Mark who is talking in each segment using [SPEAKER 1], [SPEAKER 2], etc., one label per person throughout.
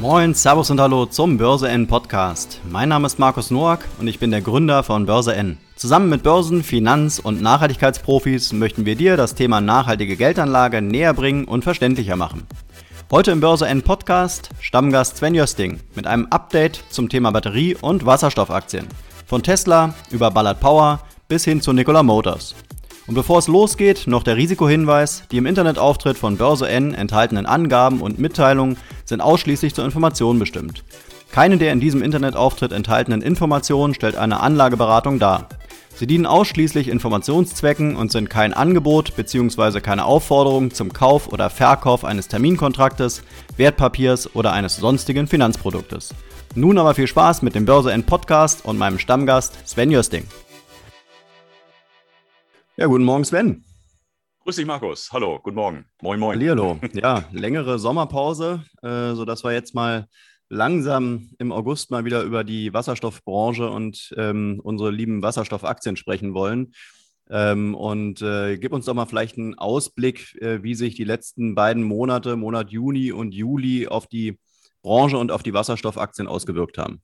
[SPEAKER 1] Moin, Servus und Hallo zum Börse N Podcast. Mein Name ist Markus Noack und ich bin der Gründer von Börse N. Zusammen mit Börsen-, Finanz- und Nachhaltigkeitsprofis möchten wir dir das Thema nachhaltige Geldanlage näher bringen und verständlicher machen. Heute im Börse N Podcast Stammgast Sven Jösting mit einem Update zum Thema Batterie- und Wasserstoffaktien. Von Tesla über Ballard Power bis hin zu Nikola Motors. Und bevor es losgeht, noch der Risikohinweis, die im Internetauftritt von Börse N enthaltenen Angaben und Mitteilungen sind ausschließlich zur Information bestimmt. Keine der in diesem Internetauftritt enthaltenen Informationen stellt eine Anlageberatung dar. Sie dienen ausschließlich Informationszwecken und sind kein Angebot bzw. keine Aufforderung zum Kauf oder Verkauf eines Terminkontraktes, Wertpapiers oder eines sonstigen Finanzproduktes. Nun aber viel Spaß mit dem Börse N Podcast und meinem Stammgast Sven Jösting. Ja, guten Morgen, Sven.
[SPEAKER 2] Grüß dich, Markus. Hallo, guten Morgen.
[SPEAKER 1] Moin, moin. Hallihallo. Ja, längere Sommerpause, äh, sodass wir jetzt mal langsam im August mal wieder über die Wasserstoffbranche und ähm, unsere lieben Wasserstoffaktien sprechen wollen. Ähm, und äh, gib uns doch mal vielleicht einen Ausblick, äh, wie sich die letzten beiden Monate, Monat Juni und Juli, auf die Branche und auf die Wasserstoffaktien ausgewirkt haben.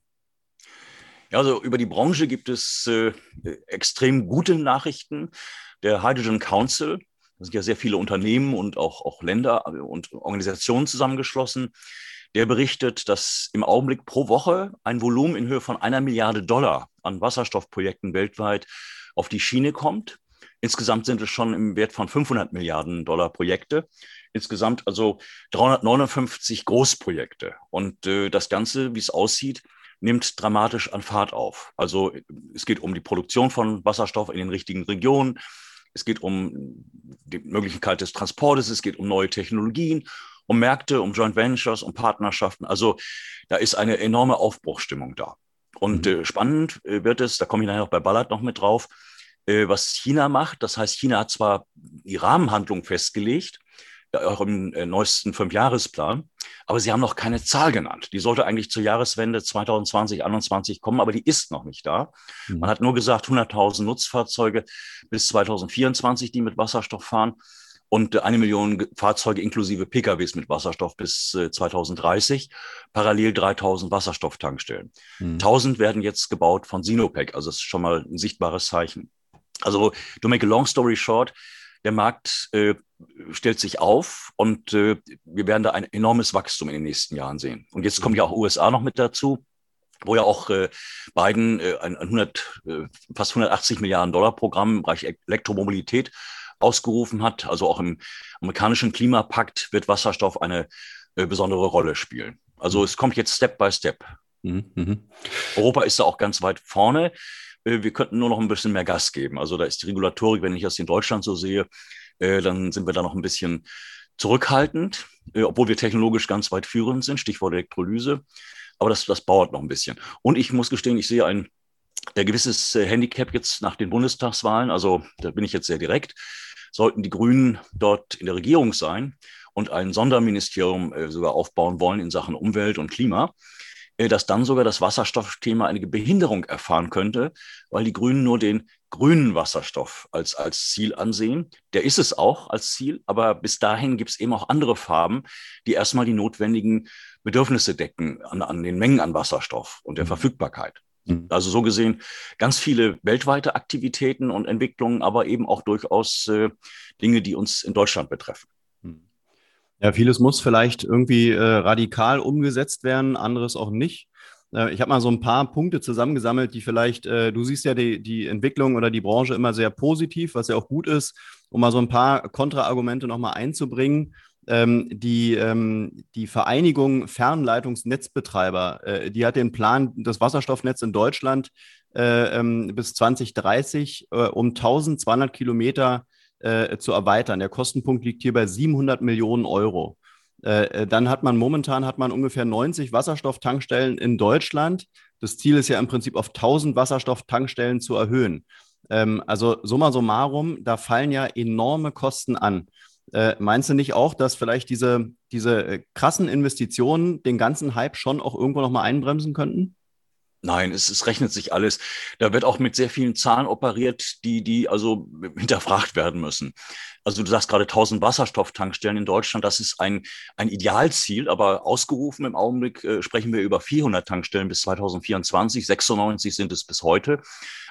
[SPEAKER 2] Ja, also über die Branche gibt es äh, extrem gute Nachrichten. Der Hydrogen Council, da sind ja sehr viele Unternehmen und auch, auch Länder und Organisationen zusammengeschlossen, der berichtet, dass im Augenblick pro Woche ein Volumen in Höhe von einer Milliarde Dollar an Wasserstoffprojekten weltweit auf die Schiene kommt. Insgesamt sind es schon im Wert von 500 Milliarden Dollar Projekte. Insgesamt also 359 Großprojekte. Und äh, das Ganze, wie es aussieht, nimmt dramatisch an Fahrt auf. Also es geht um die Produktion von Wasserstoff in den richtigen Regionen. Es geht um die Möglichkeit des Transportes. Es geht um neue Technologien, um Märkte, um Joint Ventures, um Partnerschaften. Also da ist eine enorme Aufbruchstimmung da. Und mhm. äh, spannend äh, wird es, da komme ich nachher noch bei Ballard noch mit drauf, äh, was China macht. Das heißt, China hat zwar die Rahmenhandlung festgelegt, auch im äh, neuesten Fünfjahresplan. Aber sie haben noch keine Zahl genannt. Die sollte eigentlich zur Jahreswende 2020, 2021 kommen, aber die ist noch nicht da. Mhm. Man hat nur gesagt, 100.000 Nutzfahrzeuge bis 2024, die mit Wasserstoff fahren und eine Million Fahrzeuge inklusive PKWs mit Wasserstoff bis 2030, äh, parallel 3000 Wasserstofftankstellen. Mhm. 1000 werden jetzt gebaut von Sinopec, also das ist schon mal ein sichtbares Zeichen. Also, to make a long story short, der Markt äh, stellt sich auf und äh, wir werden da ein enormes Wachstum in den nächsten Jahren sehen. Und jetzt kommen ja auch USA noch mit dazu, wo ja auch äh, Biden äh, ein, ein 100, äh, fast 180 Milliarden Dollar Programm im Bereich Elektromobilität ausgerufen hat. Also auch im amerikanischen Klimapakt wird Wasserstoff eine äh, besondere Rolle spielen. Also es kommt jetzt Step by Step. Mhm. mhm. Europa ist da auch ganz weit vorne. Äh, wir könnten nur noch ein bisschen mehr Gas geben. Also da ist die Regulatorik, wenn ich das in Deutschland so sehe, äh, dann sind wir da noch ein bisschen zurückhaltend, äh, obwohl wir technologisch ganz weit führend sind, Stichwort Elektrolyse. Aber das, das dauert noch ein bisschen. Und ich muss gestehen, ich sehe ein der gewisses Handicap jetzt nach den Bundestagswahlen, also da bin ich jetzt sehr direkt, sollten die Grünen dort in der Regierung sein und ein Sonderministerium sogar aufbauen wollen in Sachen Umwelt und Klima, dass dann sogar das Wasserstoffthema eine Behinderung erfahren könnte, weil die Grünen nur den grünen Wasserstoff als, als Ziel ansehen. Der ist es auch als Ziel, aber bis dahin gibt es eben auch andere Farben, die erstmal die notwendigen Bedürfnisse decken an, an den Mengen an Wasserstoff und der mhm. Verfügbarkeit. Mhm. Also so gesehen ganz viele weltweite Aktivitäten und Entwicklungen, aber eben auch durchaus äh, Dinge, die uns in Deutschland betreffen.
[SPEAKER 1] Ja, vieles muss vielleicht irgendwie äh, radikal umgesetzt werden, anderes auch nicht. Äh, ich habe mal so ein paar Punkte zusammengesammelt, die vielleicht, äh, du siehst ja die, die Entwicklung oder die Branche immer sehr positiv, was ja auch gut ist, um mal so ein paar Kontraargumente nochmal einzubringen. Ähm, die, ähm, die Vereinigung Fernleitungsnetzbetreiber, äh, die hat den Plan, das Wasserstoffnetz in Deutschland äh, ähm, bis 2030 äh, um 1200 Kilometer äh, zu erweitern. Der Kostenpunkt liegt hier bei 700 Millionen Euro. Äh, äh, dann hat man momentan hat man ungefähr 90 Wasserstofftankstellen in Deutschland. Das Ziel ist ja im Prinzip auf 1000 Wasserstofftankstellen zu erhöhen. Ähm, also summa summarum, da fallen ja enorme Kosten an. Äh, meinst du nicht auch, dass vielleicht diese, diese äh, krassen Investitionen den ganzen Hype schon auch irgendwo nochmal einbremsen könnten?
[SPEAKER 2] Nein, es, es rechnet sich alles. Da wird auch mit sehr vielen Zahlen operiert, die, die also hinterfragt werden müssen. Also du sagst gerade 1000 Wasserstofftankstellen in Deutschland, das ist ein, ein Idealziel, aber ausgerufen im Augenblick äh, sprechen wir über 400 Tankstellen bis 2024, 96 sind es bis heute.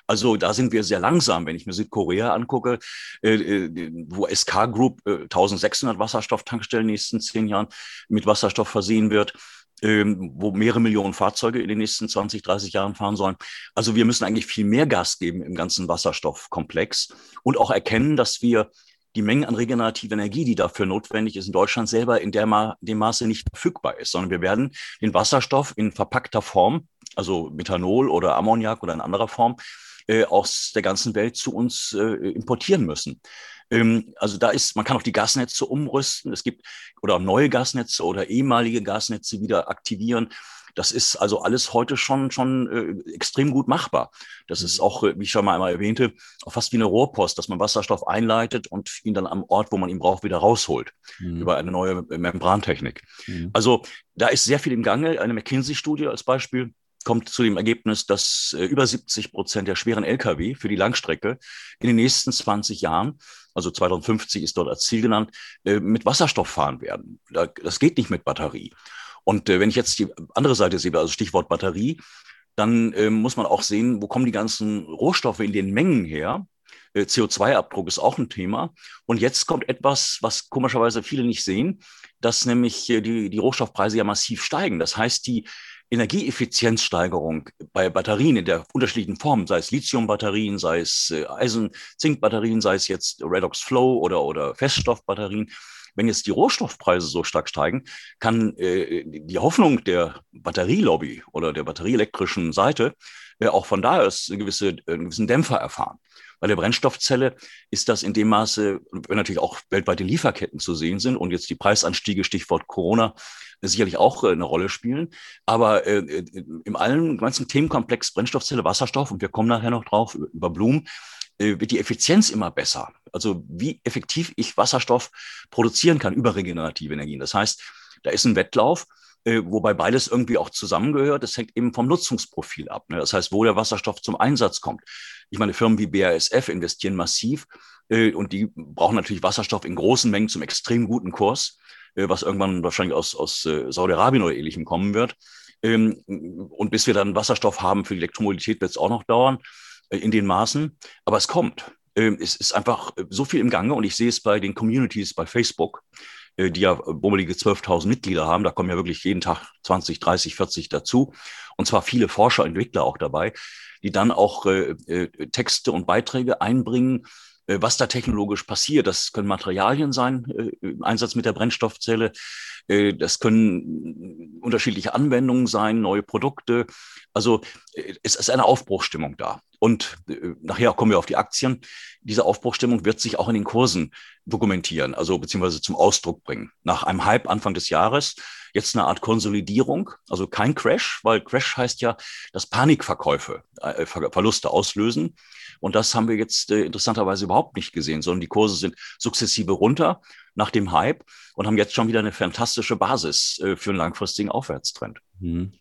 [SPEAKER 2] Also da sind wir sehr langsam, wenn ich mir Südkorea angucke, äh, äh wo SK Group äh, 1600 Wasserstofftankstellen in den nächsten zehn Jahren mit Wasserstoff versehen wird ähm, wo mehrere Millionen Fahrzeuge in den nächsten 20, 30 Jahren fahren sollen. Also wir müssen eigentlich viel mehr Gas geben im ganzen Wasserstoffkomplex und auch erkennen, dass wir die Menge an regenerativer Energie, die dafür notwendig ist, in Deutschland selber in der Ma dem Maße nicht verfügbar ist, sondern wir werden den Wasserstoff in verpackter Form, also Methanol oder Ammoniak oder in anderer Form, äh, aus der ganzen Welt zu uns äh, importieren müssen. Ähm, also da ist, man kann auch die Gasnetze umrüsten. Es gibt oder neue Gasnetze oder ehemalige Gasnetze wieder aktivieren. Das ist also alles heute schon, schon äh, extrem gut machbar. Das ist mhm. auch, äh, wie ich schon mal einmal erwähnte, auch fast wie eine Rohrpost, dass man Wasserstoff einleitet und ihn dann am Ort, wo man ihn braucht, wieder rausholt mhm. über eine neue Membrantechnik. Mhm. Also da ist sehr viel im Gange. Eine McKinsey-Studie als Beispiel kommt zu dem Ergebnis, dass äh, über 70 Prozent der schweren Lkw für die Langstrecke in den nächsten 20 Jahren, also 2050 ist dort als Ziel genannt, äh, mit Wasserstoff fahren werden. das geht nicht mit Batterie. Und äh, wenn ich jetzt die andere Seite sehe, also Stichwort Batterie, dann muss man auch sehen, wo kommen die ganzen Rohstoffe in den Mengen her. CO2-Abdruck ist auch ein Thema. Und jetzt kommt etwas, was komischerweise viele nicht sehen, dass nämlich die, die Rohstoffpreise ja massiv steigen. Das heißt, die Energieeffizienzsteigerung bei Batterien in der unterschiedlichen Form, sei es Lithiumbatterien, sei es äh, Eisen-Zink-Batterien, sei es jetzt Redox Flow oder, oder Feststoffbatterien, wenn jetzt die Rohstoffpreise so stark steigen, kann äh, die Hoffnung der Batterielobby oder der batterieelektrischen Seite äh, auch von da aus eine gewisse, einen gewissen Dämpfer erfahren. Bei der Brennstoffzelle ist das in dem Maße, wenn natürlich auch weltweite Lieferketten zu sehen sind und jetzt die Preisanstiege, Stichwort Corona, sicherlich auch äh, eine Rolle spielen. Aber äh, äh, im allen ganzen Themenkomplex Brennstoffzelle, Wasserstoff, und wir kommen nachher noch drauf über Blumen, äh, wird die Effizienz immer besser. Also wie effektiv ich Wasserstoff produzieren kann über regenerative Energien. Das heißt, da ist ein Wettlauf äh, wobei beides irgendwie auch zusammengehört. Das hängt eben vom Nutzungsprofil ab. Ne? Das heißt, wo der Wasserstoff zum Einsatz kommt. Ich meine, Firmen wie BASF investieren massiv äh, und die brauchen natürlich Wasserstoff in großen Mengen zum extrem guten Kurs, äh, was irgendwann wahrscheinlich aus, aus äh, Saudi-Arabien oder ähnlichem kommen wird. Ähm, und bis wir dann Wasserstoff haben für die Elektromobilität, wird es auch noch dauern äh, in den Maßen. Aber es kommt. Ähm, es ist einfach so viel im Gange und ich sehe es bei den Communities bei Facebook. Äh, die ja bummelige 12.000 Mitglieder haben. Da kommen ja wirklich jeden Tag 20, 30, 40 dazu. Und zwar viele Forscher, Entwickler auch dabei, die dann auch äh, äh, Texte und Beiträge einbringen, äh, was da technologisch passiert. Das können Materialien sein äh, im Einsatz mit der Brennstoffzelle. Äh, das können unterschiedliche Anwendungen sein, neue Produkte. Also es ist eine Aufbruchstimmung da. Und nachher kommen wir auf die Aktien. Diese Aufbruchstimmung wird sich auch in den Kursen dokumentieren, also beziehungsweise zum Ausdruck bringen. Nach einem Hype Anfang des Jahres jetzt eine Art Konsolidierung, also kein Crash, weil Crash heißt ja, dass Panikverkäufe, äh, Verluste auslösen. Und das haben wir jetzt äh, interessanterweise überhaupt nicht gesehen, sondern die Kurse sind sukzessive runter nach dem Hype und haben jetzt schon wieder eine fantastische Basis äh, für einen langfristigen Aufwärtstrend. Mhm.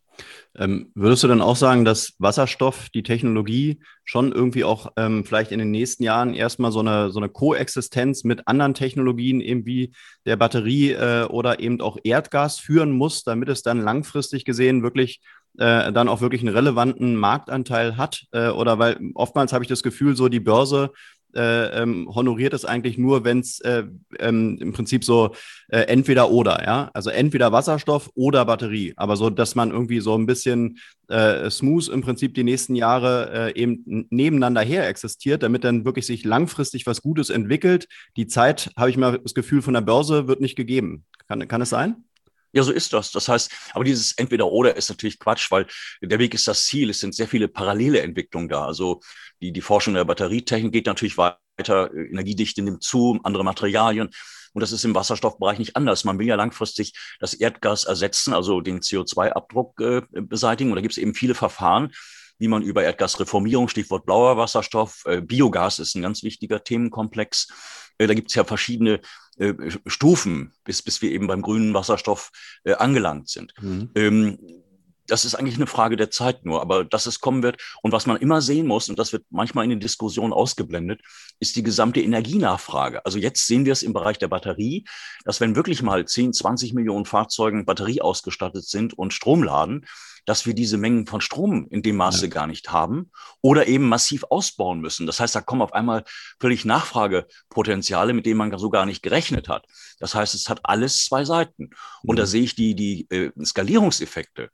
[SPEAKER 1] Ähm, würdest du dann auch sagen, dass Wasserstoff, die Technologie, schon irgendwie auch ähm, vielleicht in den nächsten Jahren erstmal so eine, so eine Koexistenz mit anderen Technologien, eben wie der Batterie äh, oder eben auch Erdgas führen muss, damit es dann langfristig gesehen wirklich äh, dann auch wirklich einen relevanten Marktanteil hat? Äh, oder weil oftmals habe ich das Gefühl, so die Börse äh, ähm, honoriert es eigentlich nur, wenn es äh, ähm, im Prinzip so äh, entweder oder, ja, also entweder Wasserstoff oder Batterie, aber so, dass man irgendwie so ein bisschen äh, smooth im Prinzip die nächsten Jahre äh, eben nebeneinander her existiert, damit dann wirklich sich langfristig was Gutes entwickelt. Die Zeit, habe ich mal das Gefühl, von der Börse wird nicht gegeben. Kann, kann es sein?
[SPEAKER 2] Ja, so ist das. Das heißt, aber dieses Entweder-Oder ist natürlich Quatsch, weil der Weg ist das Ziel. Es sind sehr viele parallele Entwicklungen da. Also die, die Forschung der Batterietechnik geht natürlich weiter, Energiedichte nimmt zu, andere Materialien. Und das ist im Wasserstoffbereich nicht anders. Man will ja langfristig das Erdgas ersetzen, also den CO2-Abdruck äh, beseitigen. Und da gibt es eben viele Verfahren, wie man über Erdgasreformierung, Stichwort blauer Wasserstoff, äh, Biogas ist ein ganz wichtiger Themenkomplex. Äh, da gibt es ja verschiedene äh, Stufen, bis, bis wir eben beim grünen Wasserstoff äh, angelangt sind. Mhm. Ähm, das ist eigentlich eine Frage der Zeit nur, aber dass es kommen wird und was man immer sehen muss, und das wird manchmal in den Diskussionen ausgeblendet, ist die gesamte Energienachfrage. Also jetzt sehen wir es im Bereich der Batterie, dass wenn wirklich mal 10, 20 Millionen Fahrzeugen Batterie ausgestattet sind und Strom laden, dass wir diese Mengen von Strom in dem Maße ja. gar nicht haben oder eben massiv ausbauen müssen. Das heißt, da kommen auf einmal völlig Nachfragepotenziale, mit denen man so gar nicht gerechnet hat. Das heißt, es hat alles zwei Seiten. Und ja. da sehe ich die, die äh, Skalierungseffekte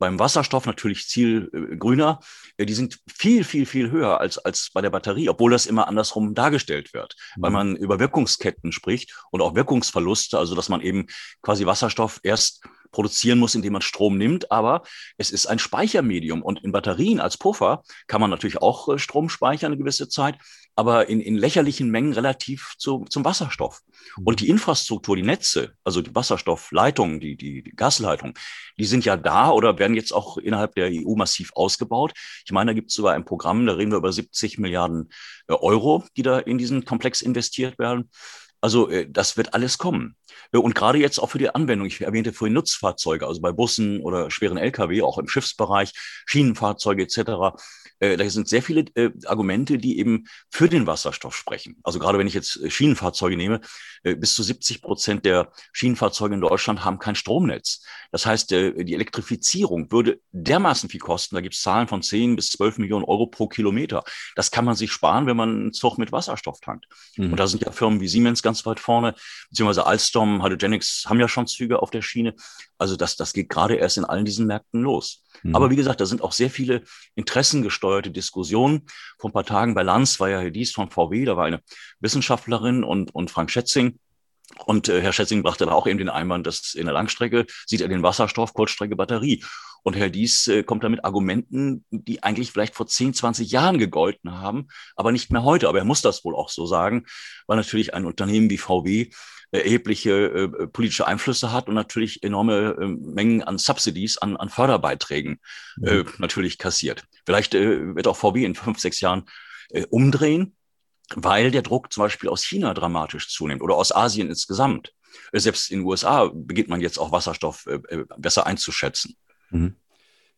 [SPEAKER 2] beim Wasserstoff natürlich zielgrüner. Äh, die sind viel, viel, viel höher als, als bei der Batterie, obwohl das immer andersrum dargestellt wird, mhm. weil man über Wirkungsketten spricht und auch Wirkungsverluste, also dass man eben quasi Wasserstoff erst produzieren muss, indem man Strom nimmt, aber es ist ein Speichermedium und in Batterien als Puffer kann man natürlich auch äh, Strom speichern eine gewisse Zeit, aber in, in lächerlichen Mengen relativ zu, zum Wasserstoff. Mhm. Und die Infrastruktur, die Netze, also die Wasserstoffleitungen, die, die, die Gasleitungen, die sind ja da oder werden jetzt auch innerhalb der EU massiv ausgebaut. Ich meine, da gibt es sogar ein Programm, da reden wir über 70 Milliarden äh, Euro, die da in diesen Komplex investiert werden. Also äh, das wird alles kommen. Äh, und gerade jetzt auch für die Anwendung, ich erwähnte vorhin Nutzfahrzeuge, also bei Bussen oder schweren Lkw, auch im Schiffsbereich, Schienenfahrzeuge etc. Äh, da sind sehr viele äh, Argumente, die eben für den Wasserstoff sprechen. Also gerade wenn ich jetzt Schienenfahrzeuge nehme, bis zu 70 Prozent der Schienenfahrzeuge in Deutschland haben kein Stromnetz. Das heißt, die Elektrifizierung würde dermaßen viel kosten. Da gibt es Zahlen von 10 bis 12 Millionen Euro pro Kilometer. Das kann man sich sparen, wenn man einen Zug mit Wasserstoff tankt. Mhm. Und da sind ja Firmen wie Siemens ganz weit vorne, beziehungsweise Alstom, Hydrogenics haben ja schon Züge auf der Schiene. Also das, das geht gerade erst in allen diesen Märkten los. Mhm. Aber wie gesagt, da sind auch sehr viele interessengesteuerte Diskussionen. Vor ein paar Tagen bei Lanz war ja Herr Dies von VW, da war eine Wissenschaftlerin und, und Frank Schätzing. Und äh, Herr Schätzing brachte da auch eben den Einwand, dass in der Langstrecke sieht er den Wasserstoff, Kurzstrecke, Batterie. Und Herr Dies äh, kommt da mit Argumenten, die eigentlich vielleicht vor 10, 20 Jahren gegolten haben, aber nicht mehr heute. Aber er muss das wohl auch so sagen, weil natürlich ein Unternehmen wie VW erhebliche äh, politische Einflüsse hat und natürlich enorme äh, Mengen an Subsidies, an, an Förderbeiträgen äh, mhm. natürlich kassiert. Vielleicht äh, wird auch VW in fünf, sechs Jahren äh, umdrehen, weil der Druck zum Beispiel aus China dramatisch zunimmt oder aus Asien insgesamt. Äh, selbst in den USA beginnt man jetzt auch Wasserstoff äh, äh, besser einzuschätzen. Mhm.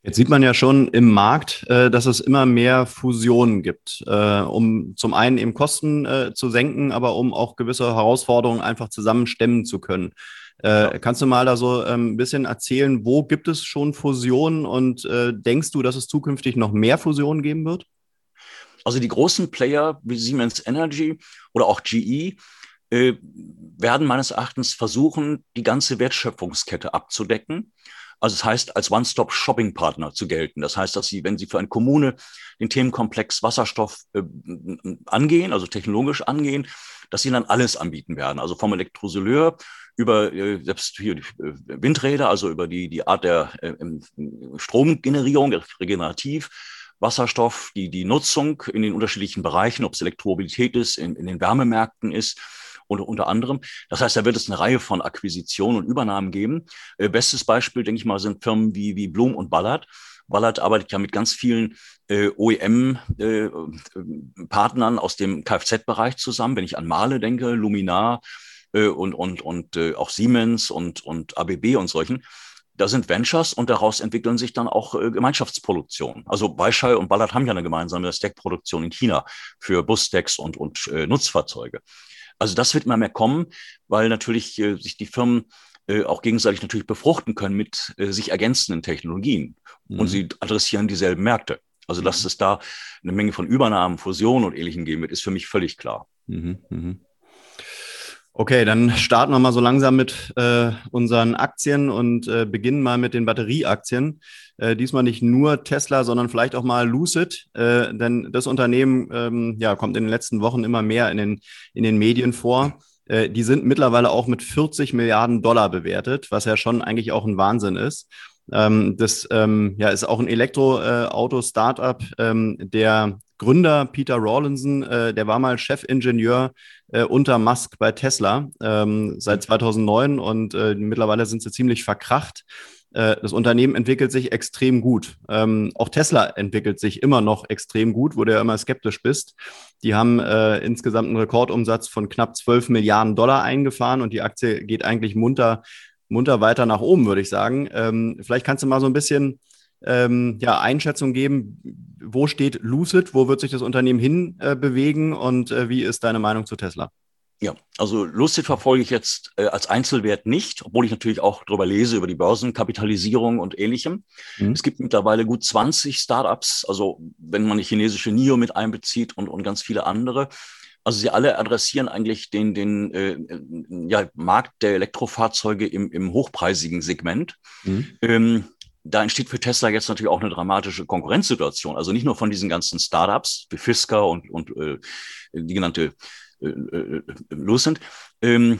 [SPEAKER 1] Jetzt sieht man ja schon im Markt, äh, dass es immer mehr Fusionen gibt, äh, um zum einen eben Kosten äh, zu senken, aber um auch gewisse Herausforderungen einfach zusammen stemmen zu können. Äh, kannst du mal da so ähm, ein bisschen erzählen, wo gibt es schon Fusionen und denkst du, dass es zukünftig noch mehr Fusionen geben wird?
[SPEAKER 2] Also die großen Player wie Siemens Energy oder auch GE werden meines Erachtens versuchen, die ganze Wertschöpfungskette abzudecken also das heißt, als One-Stop-Shopping-Partner zu gelten. Das heißt, dass Sie, wenn Sie für eine Kommune den Themenkomplex Wasserstoff äh, angehen, also technologisch angehen, dass Sie dann alles anbieten werden. Also vom Elektrosoleur über äh, selbst hier die äh, Windräder, also über die, die Art der äh, Stromgenerierung, regenerativ, Wasserstoff, die, die Nutzung in den unterschiedlichen Bereichen, ob es Elektromobilität ist, in, in den Wärmemärkten ist, oder unter anderem. Das heißt, da wird es eine Reihe von Akquisitionen und Übernahmen geben. Äh, bestes Beispiel, denke ich mal, sind Firmen wie, wie Blum und Ballard. Ballard arbeitet ja mit ganz vielen äh, OEM-Partnern äh, aus dem Kfz-Bereich zusammen. Wenn ich an Male denke, Luminar äh, und, und, und äh, auch Siemens und, und ABB und solchen. Da sind Ventures und daraus entwickeln sich dann auch äh, Gemeinschaftsproduktionen. Also Weischei und Ballard haben ja eine gemeinsame Stackproduktion in China für Busstacks und, und äh, Nutzfahrzeuge. Also das wird immer mehr kommen, weil natürlich äh, sich die Firmen äh, auch gegenseitig natürlich befruchten können mit äh, sich ergänzenden Technologien. Mhm. Und sie adressieren dieselben Märkte. Also dass mhm. es da eine Menge von Übernahmen, Fusionen und Ähnlichem geben wird, ist für mich völlig klar. Mhm. mhm.
[SPEAKER 1] Okay, dann starten wir mal so langsam mit äh, unseren Aktien und äh, beginnen mal mit den Batterieaktien. Äh, diesmal nicht nur Tesla, sondern vielleicht auch mal Lucid, äh, denn das Unternehmen ähm, ja, kommt in den letzten Wochen immer mehr in den, in den Medien vor. Äh, die sind mittlerweile auch mit 40 Milliarden Dollar bewertet, was ja schon eigentlich auch ein Wahnsinn ist. Ähm, das ähm, ja, ist auch ein Elektroauto-Startup. Ähm, der Gründer Peter Rawlinson, äh, der war mal Chefingenieur äh, unter Musk bei Tesla ähm, seit 2009 und äh, mittlerweile sind sie ziemlich verkracht. Äh, das Unternehmen entwickelt sich extrem gut. Ähm, auch Tesla entwickelt sich immer noch extrem gut, wo du ja immer skeptisch bist. Die haben äh, insgesamt einen Rekordumsatz von knapp 12 Milliarden Dollar eingefahren und die Aktie geht eigentlich munter, munter weiter nach oben, würde ich sagen. Ähm, vielleicht kannst du mal so ein bisschen ähm, ja, Einschätzung geben, wo steht Lucid, wo wird sich das Unternehmen hin äh, bewegen und äh, wie ist deine Meinung zu Tesla?
[SPEAKER 2] Ja, also Lucid verfolge ich jetzt äh, als Einzelwert nicht, obwohl ich natürlich auch darüber lese, über die Börsenkapitalisierung und ähnlichem. Mhm. Es gibt mittlerweile gut 20 Startups, also wenn man die chinesische NIO mit einbezieht und, und ganz viele andere. Also sie alle adressieren eigentlich den, den äh, ja, Markt der Elektrofahrzeuge im, im hochpreisigen Segment. Mhm. Ähm, da entsteht für Tesla jetzt natürlich auch eine dramatische Konkurrenzsituation. Also nicht nur von diesen ganzen Startups wie Fisker und, und äh, die genannte äh, äh, Lucent, ähm,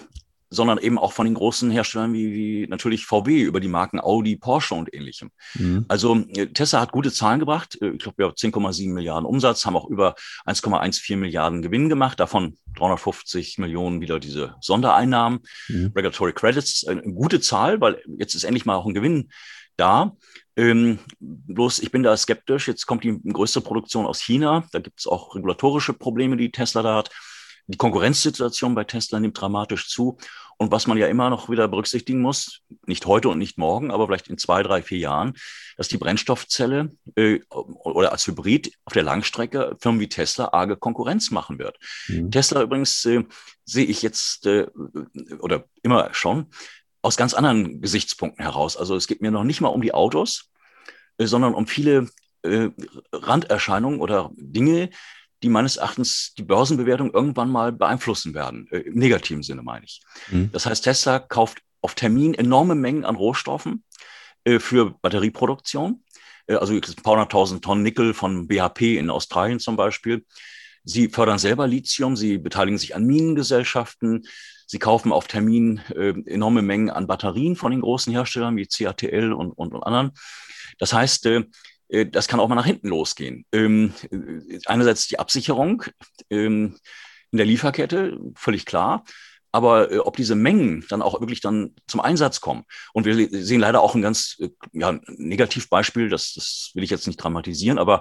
[SPEAKER 2] sondern eben auch von den großen Herstellern wie, wie natürlich VW über die Marken Audi, Porsche und ähnlichem. Mhm. Also äh, Tesla hat gute Zahlen gebracht. Äh, ich glaube, wir haben 10,7 Milliarden Umsatz, haben auch über 1,14 Milliarden Gewinn gemacht, davon 350 Millionen wieder diese Sondereinnahmen, mhm. Regulatory Credits. Eine gute Zahl, weil jetzt ist endlich mal auch ein Gewinn da. Ähm, bloß ich bin da skeptisch. Jetzt kommt die größte Produktion aus China. Da gibt es auch regulatorische Probleme, die Tesla da hat. Die Konkurrenzsituation bei Tesla nimmt dramatisch zu. Und was man ja immer noch wieder berücksichtigen muss, nicht heute und nicht morgen, aber vielleicht in zwei, drei, vier Jahren, dass die Brennstoffzelle äh, oder als Hybrid auf der Langstrecke Firmen wie Tesla arge Konkurrenz machen wird. Mhm. Tesla übrigens äh, sehe ich jetzt äh, oder immer schon aus ganz anderen Gesichtspunkten heraus. Also es geht mir noch nicht mal um die Autos, äh, sondern um viele äh, Randerscheinungen oder Dinge, die meines Erachtens die Börsenbewertung irgendwann mal beeinflussen werden. Äh, Im negativen Sinne meine ich. Mhm. Das heißt, Tesla kauft auf Termin enorme Mengen an Rohstoffen äh, für Batterieproduktion. Äh, also ein paar hunderttausend Tonnen Nickel von BHP in Australien zum Beispiel. Sie fördern selber Lithium, sie beteiligen sich an Minengesellschaften, sie kaufen auf Termin äh, enorme Mengen an Batterien von den großen Herstellern wie CATL und, und, und anderen. Das heißt, äh, äh, das kann auch mal nach hinten losgehen. Ähm, äh, einerseits die Absicherung ähm, in der Lieferkette, völlig klar. Aber äh, ob diese Mengen dann auch wirklich dann zum Einsatz kommen. Und wir sehen leider auch ein ganz äh, ja, Negativbeispiel, das, das will ich jetzt nicht dramatisieren, aber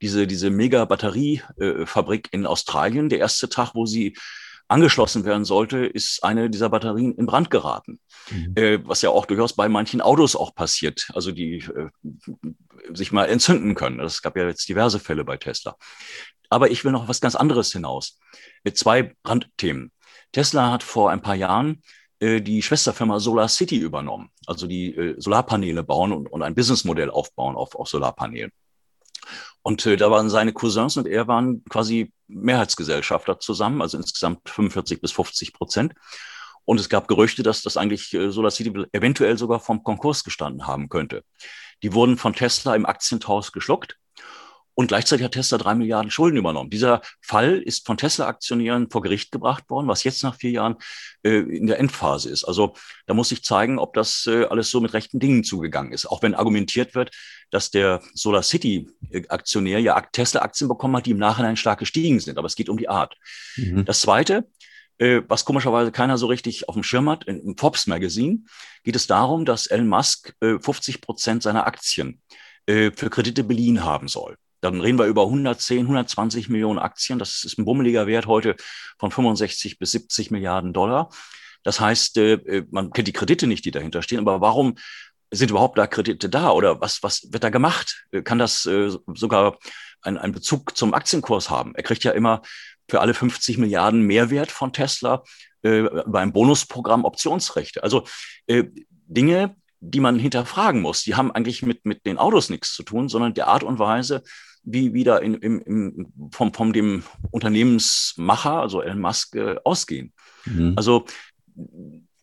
[SPEAKER 2] diese, diese Mega-Batteriefabrik in Australien, der erste Tag, wo sie angeschlossen werden sollte, ist eine dieser Batterien in Brand geraten. Mhm. Äh, was ja auch durchaus bei manchen Autos auch passiert, also die äh, sich mal entzünden können. Es gab ja jetzt diverse Fälle bei Tesla. Aber ich will noch was ganz anderes hinaus. Mit zwei Randthemen. Tesla hat vor ein paar Jahren äh, die Schwesterfirma Solar City übernommen, also die äh, Solarpaneele bauen und, und ein Businessmodell aufbauen auf, auf Solarpanelen. Und äh, da waren seine Cousins und er waren quasi Mehrheitsgesellschafter zusammen, also insgesamt 45 bis 50 Prozent. Und es gab Gerüchte, dass das eigentlich äh, SolarCity eventuell sogar vom Konkurs gestanden haben könnte. Die wurden von Tesla im Aktientausch geschluckt. Und gleichzeitig hat Tesla drei Milliarden Schulden übernommen. Dieser Fall ist von Tesla-Aktionären vor Gericht gebracht worden, was jetzt nach vier Jahren äh, in der Endphase ist. Also da muss ich zeigen, ob das äh, alles so mit rechten Dingen zugegangen ist. Auch wenn argumentiert wird, dass der Solar City-Aktionär ja Tesla-Aktien bekommen hat, die im Nachhinein stark gestiegen sind. Aber es geht um die Art. Mhm. Das Zweite, äh, was komischerweise keiner so richtig auf dem Schirm hat, im Forbes Magazine geht es darum, dass Elon Musk äh, 50 Prozent seiner Aktien äh, für Kredite beliehen haben soll. Dann reden wir über 110, 120 Millionen Aktien. Das ist ein bummeliger Wert heute von 65 bis 70 Milliarden Dollar. Das heißt, äh, äh, man kennt die Kredite nicht, die dahinter stehen. Aber warum sind überhaupt da Kredite da oder was, was wird da gemacht? Kann das äh, sogar einen Bezug zum Aktienkurs haben? Er kriegt ja immer für alle 50 Milliarden Mehrwert von Tesla äh, beim Bonusprogramm Optionsrechte. Also äh, Dinge, die man hinterfragen muss, die haben eigentlich mit, mit den Autos nichts zu tun, sondern der Art und Weise, wie wieder in, im, im, vom, vom dem Unternehmensmacher, also Elon Musk, äh, ausgehen. Mhm. Also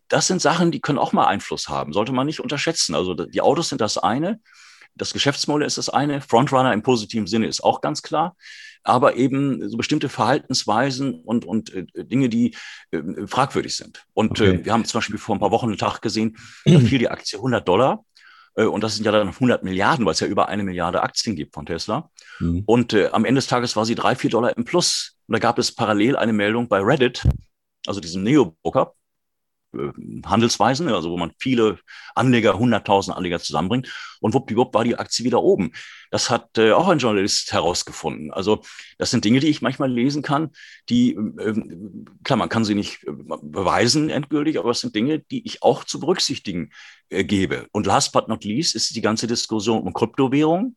[SPEAKER 2] das sind Sachen, die können auch mal Einfluss haben, sollte man nicht unterschätzen. Also die Autos sind das eine, das Geschäftsmodell ist das eine, Frontrunner im positiven Sinne ist auch ganz klar, aber eben so bestimmte Verhaltensweisen und, und äh, Dinge, die äh, fragwürdig sind. Und äh, okay. äh, wir haben zum Beispiel vor ein paar Wochen einen Tag gesehen, da fiel die Aktie 100 Dollar. Äh, und das sind ja dann 100 Milliarden, weil es ja über eine Milliarde Aktien gibt von Tesla. Mhm. Und äh, am Ende des Tages war sie drei, vier Dollar im Plus. Und da gab es parallel eine Meldung bei Reddit, also diesem Neo-Broker, Handelsweisen, also wo man viele Anleger, 100.000 Anleger zusammenbringt. Und wuppdiwupp war die Aktie wieder oben. Das hat äh, auch ein Journalist herausgefunden. Also das sind Dinge, die ich manchmal lesen kann, die, äh, klar, man kann sie nicht äh, beweisen endgültig, aber es sind Dinge, die ich auch zu berücksichtigen äh, gebe. Und last but not least ist die ganze Diskussion um Kryptowährung.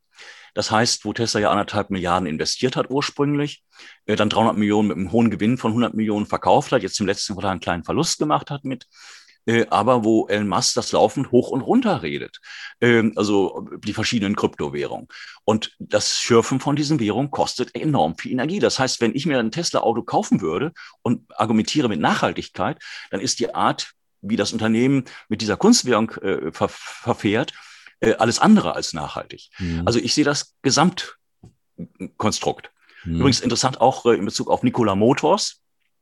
[SPEAKER 2] Das heißt, wo Tesla ja anderthalb Milliarden investiert hat ursprünglich, äh, dann 300 Millionen mit einem hohen Gewinn von 100 Millionen verkauft hat, jetzt im letzten Quartal einen kleinen Verlust gemacht hat mit, äh, aber wo Elon Musk das laufend hoch und runter redet. Ähm, also die verschiedenen Kryptowährungen. Und das Schürfen von diesen Währungen kostet enorm viel Energie. Das heißt, wenn ich mir ein Tesla-Auto kaufen würde und argumentiere mit Nachhaltigkeit, dann ist die Art, wie das Unternehmen mit dieser Kunstwährung äh, ver verfährt, äh, alles andere als nachhaltig. Mhm. Also ich sehe das Gesamtkonstrukt. Mhm. Übrigens interessant auch äh, in Bezug auf Nikola Motors.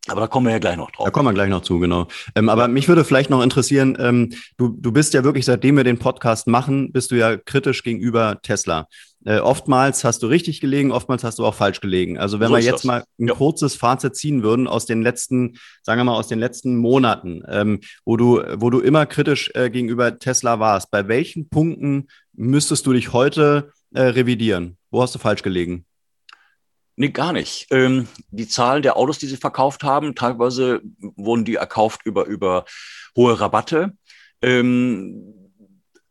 [SPEAKER 2] Aber da kommen wir ja gleich noch drauf.
[SPEAKER 1] Da kommen wir gleich noch zu, genau. Ähm, aber mich würde vielleicht noch interessieren, ähm, du, du bist ja wirklich, seitdem wir den Podcast machen, bist du ja kritisch gegenüber Tesla. Äh, oftmals hast du richtig gelegen, oftmals hast du auch falsch gelegen. Also wenn so wir jetzt das. mal ein ja. kurzes Fazit ziehen würden aus den letzten, sagen wir mal, aus den letzten Monaten, ähm, wo du, wo du immer kritisch äh, gegenüber Tesla warst, bei welchen Punkten müsstest du dich heute äh, revidieren? Wo hast du falsch gelegen?
[SPEAKER 2] Nee, gar nicht. Ähm, die Zahl der Autos, die sie verkauft haben, teilweise wurden die erkauft über, über hohe Rabatte. Ähm,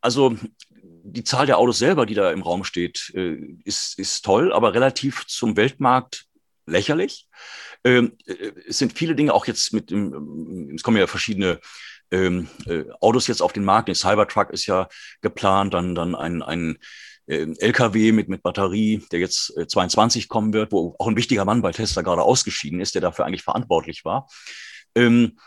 [SPEAKER 2] also die Zahl der Autos selber, die da im Raum steht, äh, ist, ist toll, aber relativ zum Weltmarkt lächerlich. Ähm, äh, es sind viele Dinge auch jetzt mit dem, es kommen ja verschiedene ähm, äh, Autos jetzt auf den Markt. Der Cybertruck ist ja geplant, dann, dann ein, ein äh, LKW mit, mit Batterie, der jetzt äh, 22 kommen wird, wo auch ein wichtiger Mann bei Tesla gerade ausgeschieden ist, der dafür eigentlich verantwortlich war. Ähm,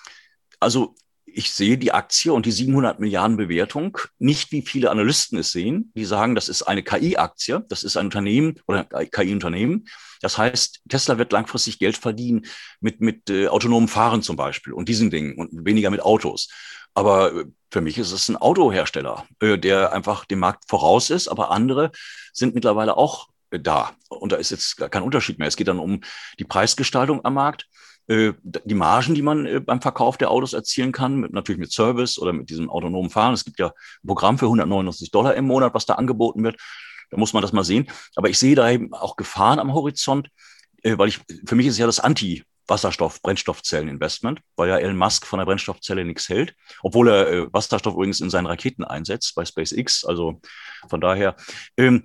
[SPEAKER 2] also ich sehe die Aktie und die 700 Milliarden Bewertung nicht, wie viele Analysten es sehen. Die sagen, das ist eine KI-Aktie, das ist ein Unternehmen oder KI-Unternehmen. Das heißt, Tesla wird langfristig Geld verdienen mit, mit äh, autonomen Fahren zum Beispiel und diesen Dingen und weniger mit Autos. Aber äh, für mich ist es ein Autohersteller, äh, der einfach dem Markt voraus ist, aber andere sind mittlerweile auch äh, da. Und da ist jetzt gar kein Unterschied mehr. Es geht dann um die Preisgestaltung am Markt. Äh, die Margen, die man äh, beim Verkauf der Autos erzielen kann, mit, natürlich mit Service oder mit diesem autonomen Fahren. Es gibt ja ein Programm für 199 Dollar im Monat, was da angeboten wird. Da muss man das mal sehen. Aber ich sehe da eben auch Gefahren am Horizont, äh, weil ich, für mich ist ja das Anti- Wasserstoff, Brennstoffzellen-Investment, weil ja Elon Musk von der Brennstoffzelle nichts hält, obwohl er äh, Wasserstoff übrigens in seinen Raketen einsetzt bei SpaceX. Also von daher, ähm,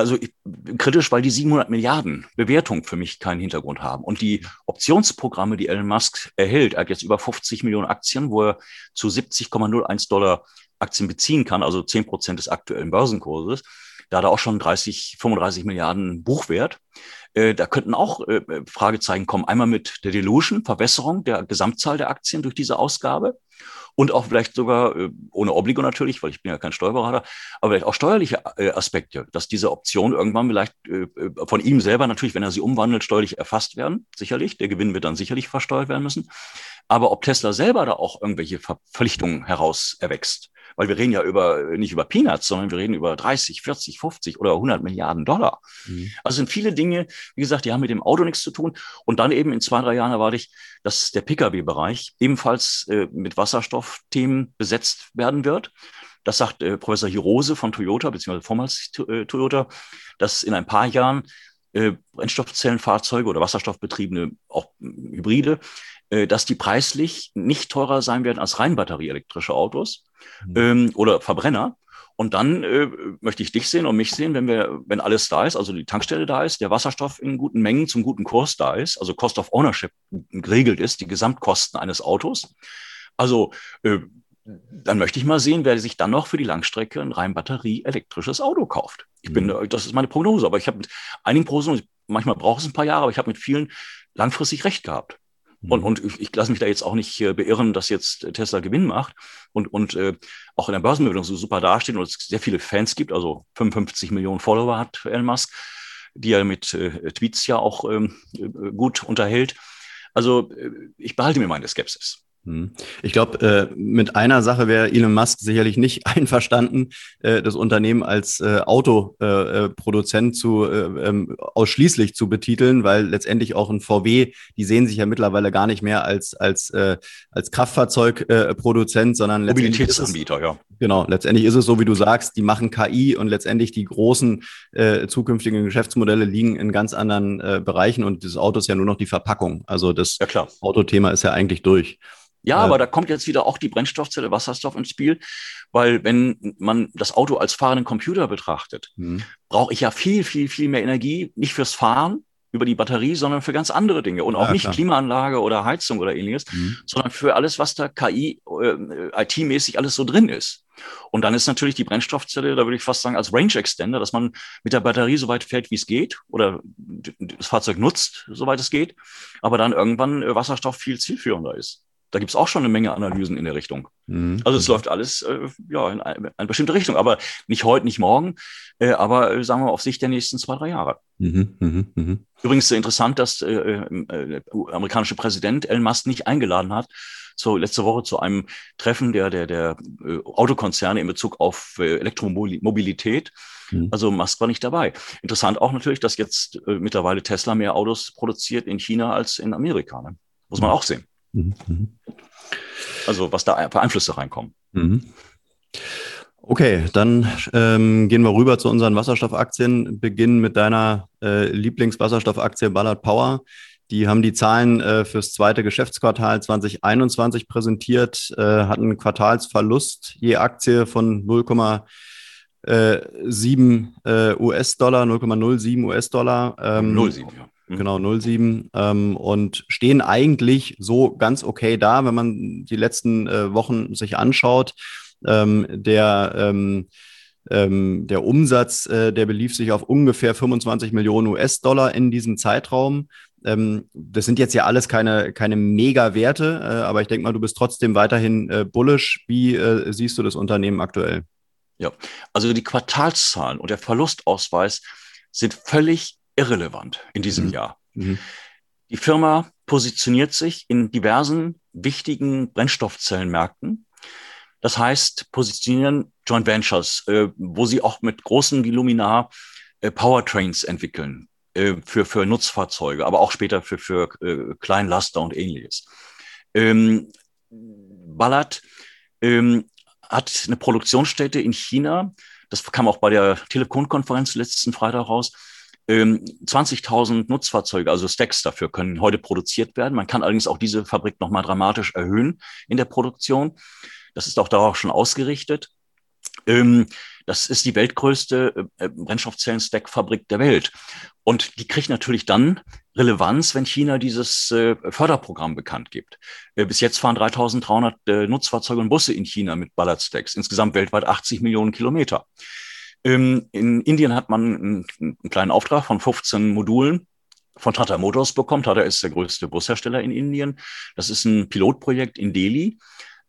[SPEAKER 2] also ich, kritisch, weil die 700 Milliarden Bewertung für mich keinen Hintergrund haben. Und die Optionsprogramme, die Elon Musk erhält, er hat jetzt über 50 Millionen Aktien, wo er zu 70,01 Dollar Aktien beziehen kann, also 10 Prozent des aktuellen Börsenkurses. Da hat er auch schon 30, 35 Milliarden Buchwert. Äh, da könnten auch äh, Fragezeichen kommen. Einmal mit der Dilution, Verwässerung der Gesamtzahl der Aktien durch diese Ausgabe und auch vielleicht sogar äh, ohne Obligo natürlich, weil ich bin ja kein Steuerberater, aber vielleicht auch steuerliche äh, Aspekte, dass diese Optionen irgendwann vielleicht äh, von ihm selber natürlich, wenn er sie umwandelt, steuerlich erfasst werden, sicherlich. Der Gewinn wird dann sicherlich versteuert werden müssen. Aber ob Tesla selber da auch irgendwelche Verpflichtungen heraus erwächst, weil wir reden ja über, nicht über Peanuts, sondern wir reden über 30, 40, 50 oder 100 Milliarden Dollar. Mhm. Also sind viele Dinge, wie gesagt, die haben mit dem Auto nichts zu tun. Und dann eben in zwei, drei Jahren erwarte ich, dass der Pkw-Bereich ebenfalls äh, mit Wasserstoffthemen besetzt werden wird. Das sagt äh, Professor Hirose von Toyota, beziehungsweise vormals äh, Toyota, dass in ein paar Jahren äh, Brennstoffzellenfahrzeuge oder wasserstoffbetriebene, auch Hybride, äh, dass die preislich nicht teurer sein werden als rein batterieelektrische Autos mhm. ähm, oder Verbrenner. Und dann äh, möchte ich dich sehen und mich sehen, wenn wir, wenn alles da ist, also die Tankstelle da ist, der Wasserstoff in guten Mengen zum guten Kurs da ist, also Cost of Ownership geregelt ist, die Gesamtkosten eines Autos. Also äh, dann möchte ich mal sehen, wer sich dann noch für die Langstrecke ein rein batterieelektrisches Auto kauft. Ich bin, mhm. das ist meine Prognose, aber ich habe mit einigen Prognosen, manchmal braucht es ein paar Jahre, aber ich habe mit vielen langfristig recht gehabt. Und, mhm. und ich, ich lasse mich da jetzt auch nicht beirren, dass jetzt Tesla Gewinn macht und, und äh, auch in der Börsenbewertung so super dasteht und es sehr viele Fans gibt. Also 55 Millionen Follower hat Elon Musk, die er mit äh, Tweets ja auch ähm, äh, gut unterhält. Also äh, ich behalte mir meine Skepsis.
[SPEAKER 1] Hm. Ich glaube, äh, mit einer Sache wäre Elon Musk sicherlich nicht einverstanden, äh, das Unternehmen als äh, Autoproduzent zu ähm, ausschließlich zu betiteln, weil letztendlich auch ein VW, die sehen sich ja mittlerweile gar nicht mehr als als als Kraftfahrzeugproduzent, sondern
[SPEAKER 2] Mobilitätsanbieter, ja.
[SPEAKER 1] Genau, letztendlich ist es so, wie du sagst, die machen KI und letztendlich die großen zukünftigen Geschäftsmodelle liegen in ganz anderen Bereichen und das Auto ist ja nur noch die Verpackung. Also das ja, Autothema ist ja eigentlich durch.
[SPEAKER 2] Ja, aber da kommt jetzt wieder auch die Brennstoffzelle Wasserstoff ins Spiel, weil wenn man das Auto als fahrenden Computer betrachtet, mhm. brauche ich ja viel, viel, viel mehr Energie, nicht fürs Fahren über die Batterie, sondern für ganz andere Dinge und auch ja, nicht klar. Klimaanlage oder Heizung oder ähnliches, mhm. sondern für alles, was da KI, äh, IT-mäßig alles so drin ist. Und dann ist natürlich die Brennstoffzelle, da würde ich fast sagen, als Range Extender, dass man mit der Batterie so weit fährt, wie es geht, oder das Fahrzeug nutzt, soweit es geht, aber dann irgendwann äh, Wasserstoff viel zielführender ist. Da gibt es auch schon eine Menge Analysen in der Richtung. Mhm. Also es läuft alles äh, ja, in eine, eine, bestimmte Richtung, aber nicht heute, nicht morgen, äh, aber äh, sagen wir auf Sicht der nächsten zwei, drei Jahre. Mhm, mh, mh. Übrigens interessant, dass äh, äh, der amerikanische Präsident Elon Musk nicht eingeladen hat, so letzte Woche zu einem Treffen der, der, der äh, Autokonzerne in Bezug auf Elektromobilität. Mhm. Also Musk war nicht dabei. Interessant auch natürlich, dass jetzt mittlerweile Tesla mehr Autos produziert in China als in Amerika. Ne? Muss man mhm. auch sehen. Mhm. Also was da für Einflüsse reinkommen. Mhm.
[SPEAKER 1] Okay, dann ähm, gehen wir rüber zu unseren Wasserstoffaktien. Beginnen mit deiner äh, Lieblingswasserstoffaktie Ballard Power. Die haben die Zahlen äh, fürs zweite Geschäftsquartal 2021 präsentiert, äh, hatten einen Quartalsverlust je Aktie von 0,7 äh, US-Dollar, 0,07 US-Dollar. Ähm, 0,7, ja. Mhm. Genau, 07 ähm, und stehen eigentlich so ganz okay da, wenn man die letzten äh, Wochen sich anschaut. Ähm, der ähm, ähm, der Umsatz, äh, der belief sich auf ungefähr 25 Millionen US-Dollar in diesem Zeitraum. Ähm, das sind jetzt ja alles keine, keine Mega-Werte, äh, aber ich denke mal, du bist trotzdem weiterhin äh, bullish. Wie äh, siehst du das Unternehmen aktuell?
[SPEAKER 2] Ja, also die Quartalszahlen und der Verlustausweis sind völlig irrelevant in diesem mhm. Jahr. Mhm. Die Firma positioniert sich in diversen wichtigen Brennstoffzellenmärkten. Das heißt, positionieren Joint Ventures, äh, wo sie auch mit großen wie Luminar äh, Powertrains entwickeln äh, für, für Nutzfahrzeuge, aber auch später für, für äh, Kleinlaster und ähnliches. Ähm, Ballard ähm, hat eine Produktionsstätte in China. Das kam auch bei der Telekom-Konferenz letzten Freitag raus 20.000 ähm, Nutzfahrzeuge, also Stacks dafür, können heute produziert werden. Man kann allerdings auch diese Fabrik nochmal dramatisch erhöhen in der Produktion. Das ist auch darauf schon ausgerichtet. Ähm, das ist die weltgrößte äh, Brennstoffzellen-Stack-Fabrik der Welt. Und die kriegt natürlich dann Relevanz, wenn China dieses äh, Förderprogramm bekannt gibt. Äh, bis jetzt fahren 3300 Nutzfahrzeuge und Busse in China mit Ballard-Stacks. Insgesamt weltweit 80 Millionen Kilometer. Ähm, in Indien hat man einen, einen kleinen Auftrag von 15 Modulen von Tata Motors bekommen. Tata ist der größte Bushersteller in Indien. Das ist ein Pilotprojekt in Delhi.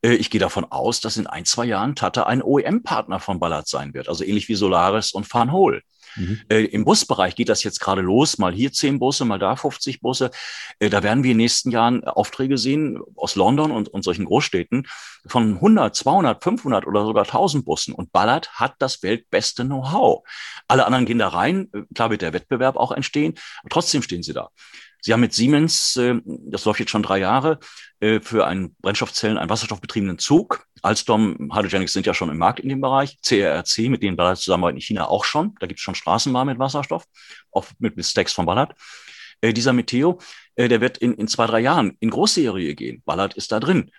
[SPEAKER 2] Äh, ich gehe davon aus, dass in ein, zwei Jahren Tata ein OEM-Partner von Ballard sein wird, also ähnlich wie Solaris und Farnhol. Mhm. Äh, Im Busbereich geht das jetzt gerade los, mal hier zehn Busse, mal da 50 Busse. Äh, da werden wir in den nächsten Jahren Aufträge sehen aus London und, und solchen Großstädten von 100, 200, 500 oder sogar 1000 Bussen. Und Ballard hat das weltbeste Know-how. Alle anderen gehen da rein. Äh, klar wird der Wettbewerb auch entstehen, trotzdem stehen sie da. Sie haben mit Siemens, äh, das läuft jetzt schon drei Jahre, äh, für einen Brennstoffzellen, einen wasserstoffbetriebenen Zug. Alstom, Hydrogenics sind ja schon im Markt in dem Bereich. CRRC, mit denen Ballard zusammenarbeiten in China auch schon. Da gibt es schon Straßenbahn mit Wasserstoff, auch mit, mit Stacks von Ballard. Äh, dieser Meteo, der wird in, in zwei, drei Jahren in Großserie gehen. Ballard ist da drin.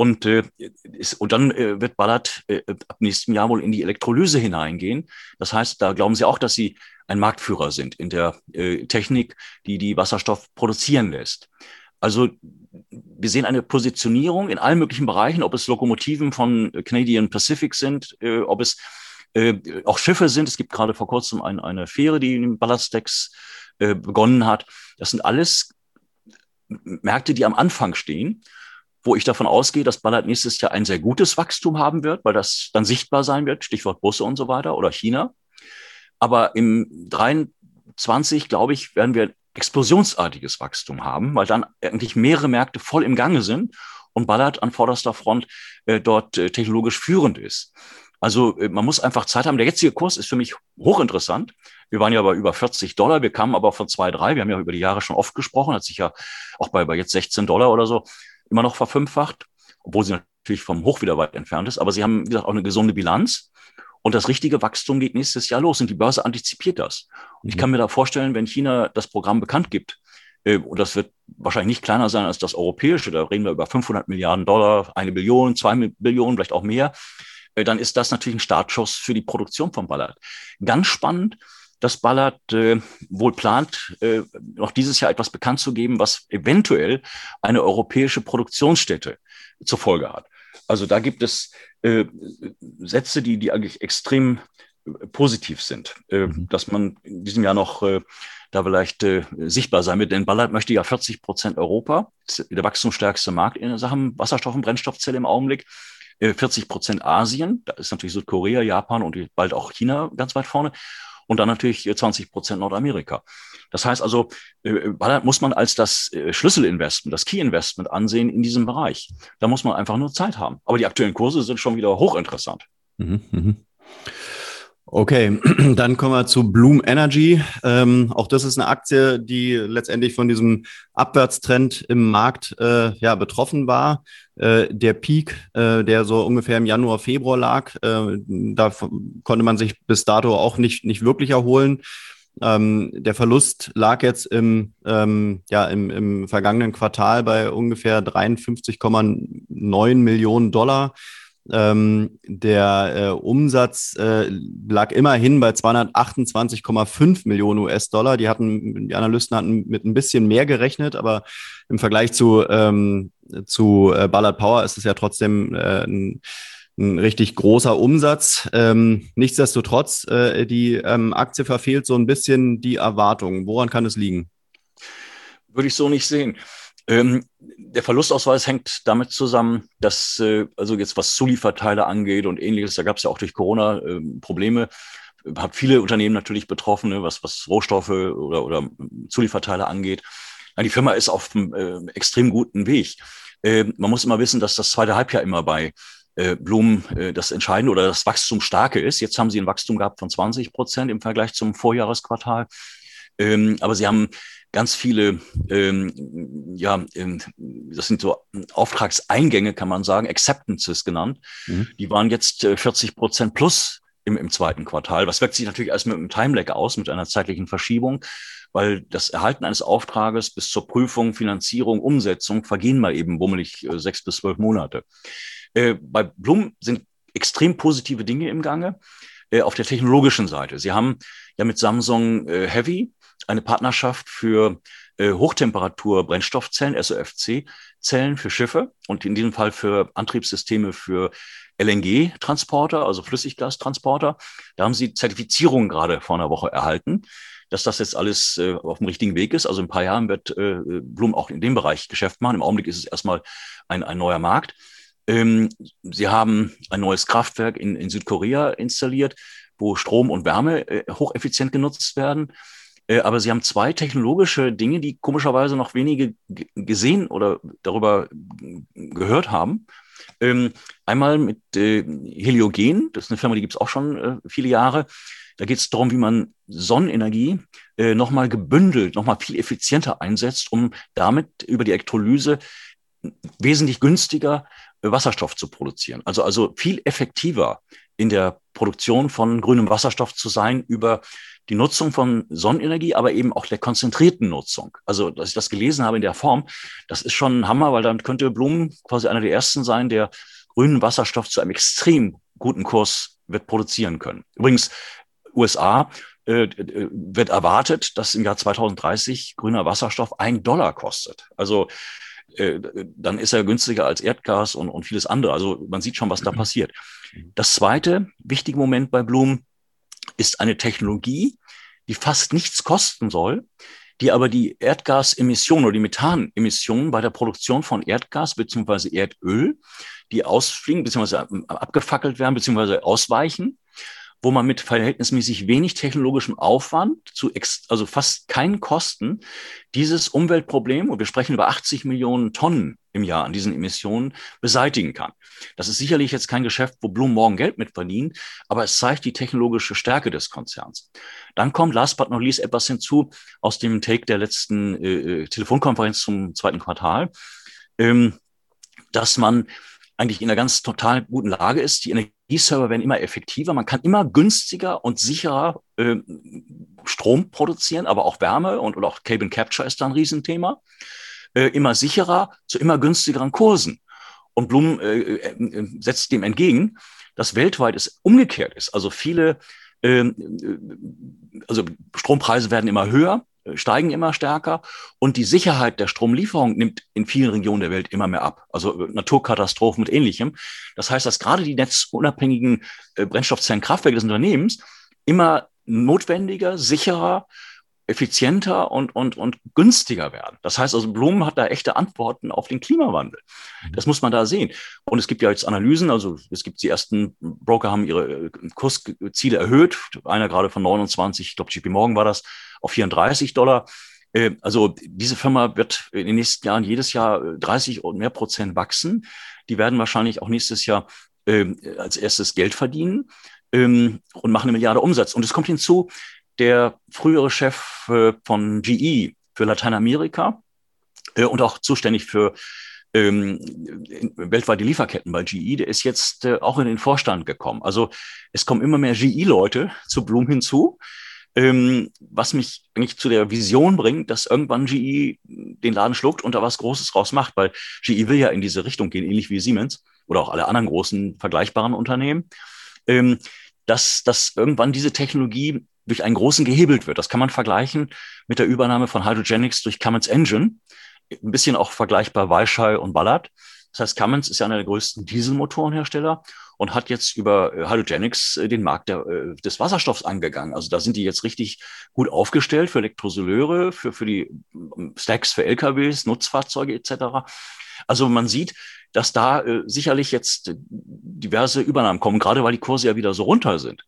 [SPEAKER 2] Und, äh, ist, und dann äh, wird Ballard äh, ab nächstem Jahr wohl in die Elektrolyse hineingehen. Das heißt, da glauben sie auch, dass sie ein Marktführer sind in der äh, Technik, die die Wasserstoff produzieren lässt. Also wir sehen eine Positionierung in allen möglichen Bereichen, ob es Lokomotiven von Canadian Pacific sind, äh, ob es äh, auch Schiffe sind. Es gibt gerade vor kurzem ein, eine Fähre, die in Ballaststacks äh, begonnen hat. Das sind alles Märkte, die am Anfang stehen, wo ich davon ausgehe, dass Ballard nächstes Jahr ein sehr gutes Wachstum haben wird, weil das dann sichtbar sein wird, Stichwort Busse und so weiter oder China. Aber im 23, glaube ich, werden wir explosionsartiges Wachstum haben, weil dann eigentlich mehrere Märkte voll im Gange sind und Ballard an vorderster Front äh, dort äh, technologisch führend ist. Also äh, man muss einfach Zeit haben. Der jetzige Kurs ist für mich hochinteressant. Wir waren ja bei über 40 Dollar, wir kamen aber von zwei, drei. Wir haben ja über die Jahre schon oft gesprochen, hat sich ja auch bei, bei jetzt 16 Dollar oder so immer noch verfünffacht, obwohl sie natürlich vom Hoch wieder weit entfernt ist. Aber sie haben, wie gesagt, auch eine gesunde Bilanz. Und das richtige Wachstum geht nächstes Jahr los und die Börse antizipiert das. Und ich mhm. kann mir da vorstellen, wenn China das Programm bekannt gibt, äh, und das wird wahrscheinlich nicht kleiner sein als das europäische, da reden wir über 500 Milliarden Dollar, eine Billion, zwei Billionen, vielleicht auch mehr, äh, dann ist das natürlich ein Startschuss für die Produktion von Ballard. Ganz spannend, dass Ballard äh, wohl plant, äh, noch dieses Jahr etwas bekannt zu geben, was eventuell eine europäische Produktionsstätte zur Folge hat. Also da gibt es äh, Sätze, die, die eigentlich extrem äh, positiv sind, äh, mhm. dass man in diesem Jahr noch äh, da vielleicht sichtbar sein wird. Denn Ballard möchte ja 40 Prozent Europa, der wachstumsstärkste Markt in Sachen Wasserstoff- und Brennstoffzelle im Augenblick. 40 Prozent Asien, da ist natürlich Südkorea, Japan und bald auch China ganz weit vorne. Und dann natürlich 20 Prozent Nordamerika. Das heißt also, Ballard muss man als das Schlüsselinvestment, das Key-Investment ansehen in diesem Bereich. Da muss man einfach nur Zeit haben. Aber die aktuellen Kurse sind schon wieder hochinteressant. Mhm, mh.
[SPEAKER 1] Okay, dann kommen wir zu Bloom Energy. Ähm, auch das ist eine Aktie, die letztendlich von diesem Abwärtstrend im Markt äh, ja, betroffen war. Äh, der Peak, äh, der so ungefähr im Januar, Februar lag, äh, da konnte man sich bis dato auch nicht, nicht wirklich erholen. Ähm, der Verlust lag jetzt im, ähm, ja, im, im vergangenen Quartal bei ungefähr 53,9 Millionen Dollar. Ähm, der äh, Umsatz äh, lag immerhin bei 228,5 Millionen US-Dollar. Die hatten, die Analysten hatten mit ein bisschen mehr gerechnet, aber im Vergleich zu, ähm, zu äh, Ballard Power ist es ja trotzdem äh, ein, ein richtig großer Umsatz. Ähm, nichtsdestotrotz, äh, die ähm, Aktie verfehlt so ein bisschen die Erwartungen. Woran kann es liegen?
[SPEAKER 2] Würde ich so nicht sehen. Ähm, der Verlustausweis hängt damit zusammen, dass, äh, also jetzt was Zulieferteile angeht und ähnliches, da gab es ja auch durch Corona äh, Probleme, hat viele Unternehmen natürlich betroffen, ne, was, was Rohstoffe oder, oder Zulieferteile angeht. Ja, die Firma ist auf einem äh, extrem guten Weg. Äh, man muss immer wissen, dass das zweite Halbjahr immer bei äh, Blumen äh, das Entscheidende oder das Wachstum starke ist. Jetzt haben sie ein Wachstum gehabt von 20 Prozent im Vergleich zum Vorjahresquartal. Ähm, aber sie haben ganz viele, ähm, ja, ähm, das sind so Auftragseingänge, kann man sagen, Acceptances genannt. Mhm. Die waren jetzt äh, 40 Prozent plus im, im zweiten Quartal. Was wirkt sich natürlich erst mit einem Timelag aus, mit einer zeitlichen Verschiebung, weil das Erhalten eines Auftrages bis zur Prüfung, Finanzierung, Umsetzung vergehen mal eben bummelig äh, sechs bis zwölf Monate. Äh, bei Blum sind extrem positive Dinge im Gange äh, auf der technologischen Seite. Sie haben ja mit Samsung äh, Heavy eine Partnerschaft für äh, Hochtemperatur-Brennstoffzellen, SOFC-Zellen für Schiffe und in diesem Fall für Antriebssysteme für LNG-Transporter, also Flüssiggas-Transporter. Da haben sie Zertifizierung gerade vor einer Woche erhalten, dass das jetzt alles äh, auf dem richtigen Weg ist. Also in ein paar Jahren wird äh, Blum auch in dem Bereich Geschäft machen. Im Augenblick ist es erstmal ein, ein neuer Markt. Ähm, sie haben ein neues Kraftwerk in, in Südkorea installiert, wo Strom und Wärme äh, hocheffizient genutzt werden. Äh, aber sie haben zwei technologische Dinge, die komischerweise noch wenige gesehen oder darüber gehört haben. Ähm, einmal mit äh, Heliogen, das ist eine Firma, die gibt es auch schon äh, viele Jahre. Da geht es darum, wie man Sonnenenergie äh, nochmal gebündelt, nochmal viel effizienter einsetzt, um damit über die Elektrolyse wesentlich günstiger äh, Wasserstoff zu produzieren. Also, also viel effektiver in der Produktion von grünem Wasserstoff zu sein über die Nutzung von Sonnenenergie, aber eben auch der konzentrierten Nutzung. Also, dass ich das gelesen habe in der Form, das ist schon ein Hammer, weil dann könnte Blumen quasi einer der ersten sein, der grünen Wasserstoff zu einem extrem guten Kurs wird produzieren können. Übrigens, USA äh, wird erwartet, dass im Jahr 2030 grüner Wasserstoff ein Dollar kostet. Also äh, dann ist er günstiger als Erdgas und, und vieles andere. Also man sieht schon, was da passiert. Das zweite wichtige Moment bei Blumen ist eine Technologie, die fast nichts kosten soll, die aber die Erdgasemissionen oder die Methanemissionen bei der Produktion von Erdgas beziehungsweise Erdöl, die ausfliegen beziehungsweise abgefackelt werden beziehungsweise ausweichen, wo man mit verhältnismäßig wenig technologischem Aufwand zu ex also fast keinen Kosten dieses Umweltproblem, und wir sprechen über 80 Millionen Tonnen im Jahr an diesen Emissionen beseitigen kann. Das ist sicherlich jetzt kein Geschäft, wo Bloom morgen Geld mit verdient, aber es zeigt die technologische Stärke des Konzerns. Dann kommt last but not least etwas hinzu aus dem Take der letzten äh, äh Telefonkonferenz zum zweiten Quartal, ähm, dass man eigentlich in einer ganz total guten Lage ist. Die Energieserver werden immer effektiver. Man kann immer günstiger und sicherer äh, Strom produzieren, aber auch Wärme und, und auch Cable Capture ist da ein Riesenthema. Äh, immer sicherer zu immer günstigeren Kursen. Und Blum äh, äh, setzt dem entgegen, dass weltweit es umgekehrt ist. Also viele, ähm, äh, also Strompreise werden immer höher, steigen immer stärker und die Sicherheit der Stromlieferung nimmt in vielen Regionen der Welt immer mehr ab. Also Naturkatastrophen und ähnlichem. Das heißt, dass gerade die netzunabhängigen äh, Brennstoffzellenkraftwerke des Unternehmens immer notwendiger, sicherer effizienter und, und, und günstiger werden. Das heißt also, Blumen hat da echte Antworten auf den Klimawandel. Das muss man da sehen. Und es gibt ja jetzt Analysen, also es gibt die ersten Broker haben ihre äh, Kursziele erhöht, einer gerade von 29, ich glaube JP Morgan war das, auf 34 Dollar. Äh, also diese Firma wird in den nächsten Jahren jedes Jahr 30 und mehr Prozent wachsen. Die werden wahrscheinlich auch nächstes Jahr ähm, als erstes Geld verdienen ähm, und machen eine Milliarde Umsatz. Und es kommt hinzu, der frühere Chef äh, von GE für Lateinamerika äh, und auch zuständig für ähm, weltweite Lieferketten bei GE, der ist jetzt äh, auch in den Vorstand gekommen. Also es kommen immer mehr GE-Leute zu Bloom hinzu, ähm, was mich eigentlich zu der Vision bringt, dass irgendwann GE den Laden schluckt und da was Großes draus macht, weil GE will ja in diese Richtung gehen, ähnlich wie Siemens oder auch alle anderen großen vergleichbaren Unternehmen. Ähm, dass, dass irgendwann diese Technologie durch einen großen gehebelt wird. Das kann man vergleichen mit der Übernahme von Hydrogenics durch Cummins Engine. Ein bisschen auch vergleichbar Weichai und Ballard. Das heißt, Cummins ist ja einer der größten Dieselmotorenhersteller und hat jetzt über äh, Hydrogenics äh, den Markt der, äh, des Wasserstoffs angegangen. Also da sind die jetzt richtig gut aufgestellt für Elektrosoleure, für, für die ähm, Stacks für LKWs, Nutzfahrzeuge etc. Also man sieht, dass da äh, sicherlich jetzt diverse Übernahmen kommen, gerade weil die Kurse ja wieder so runter sind.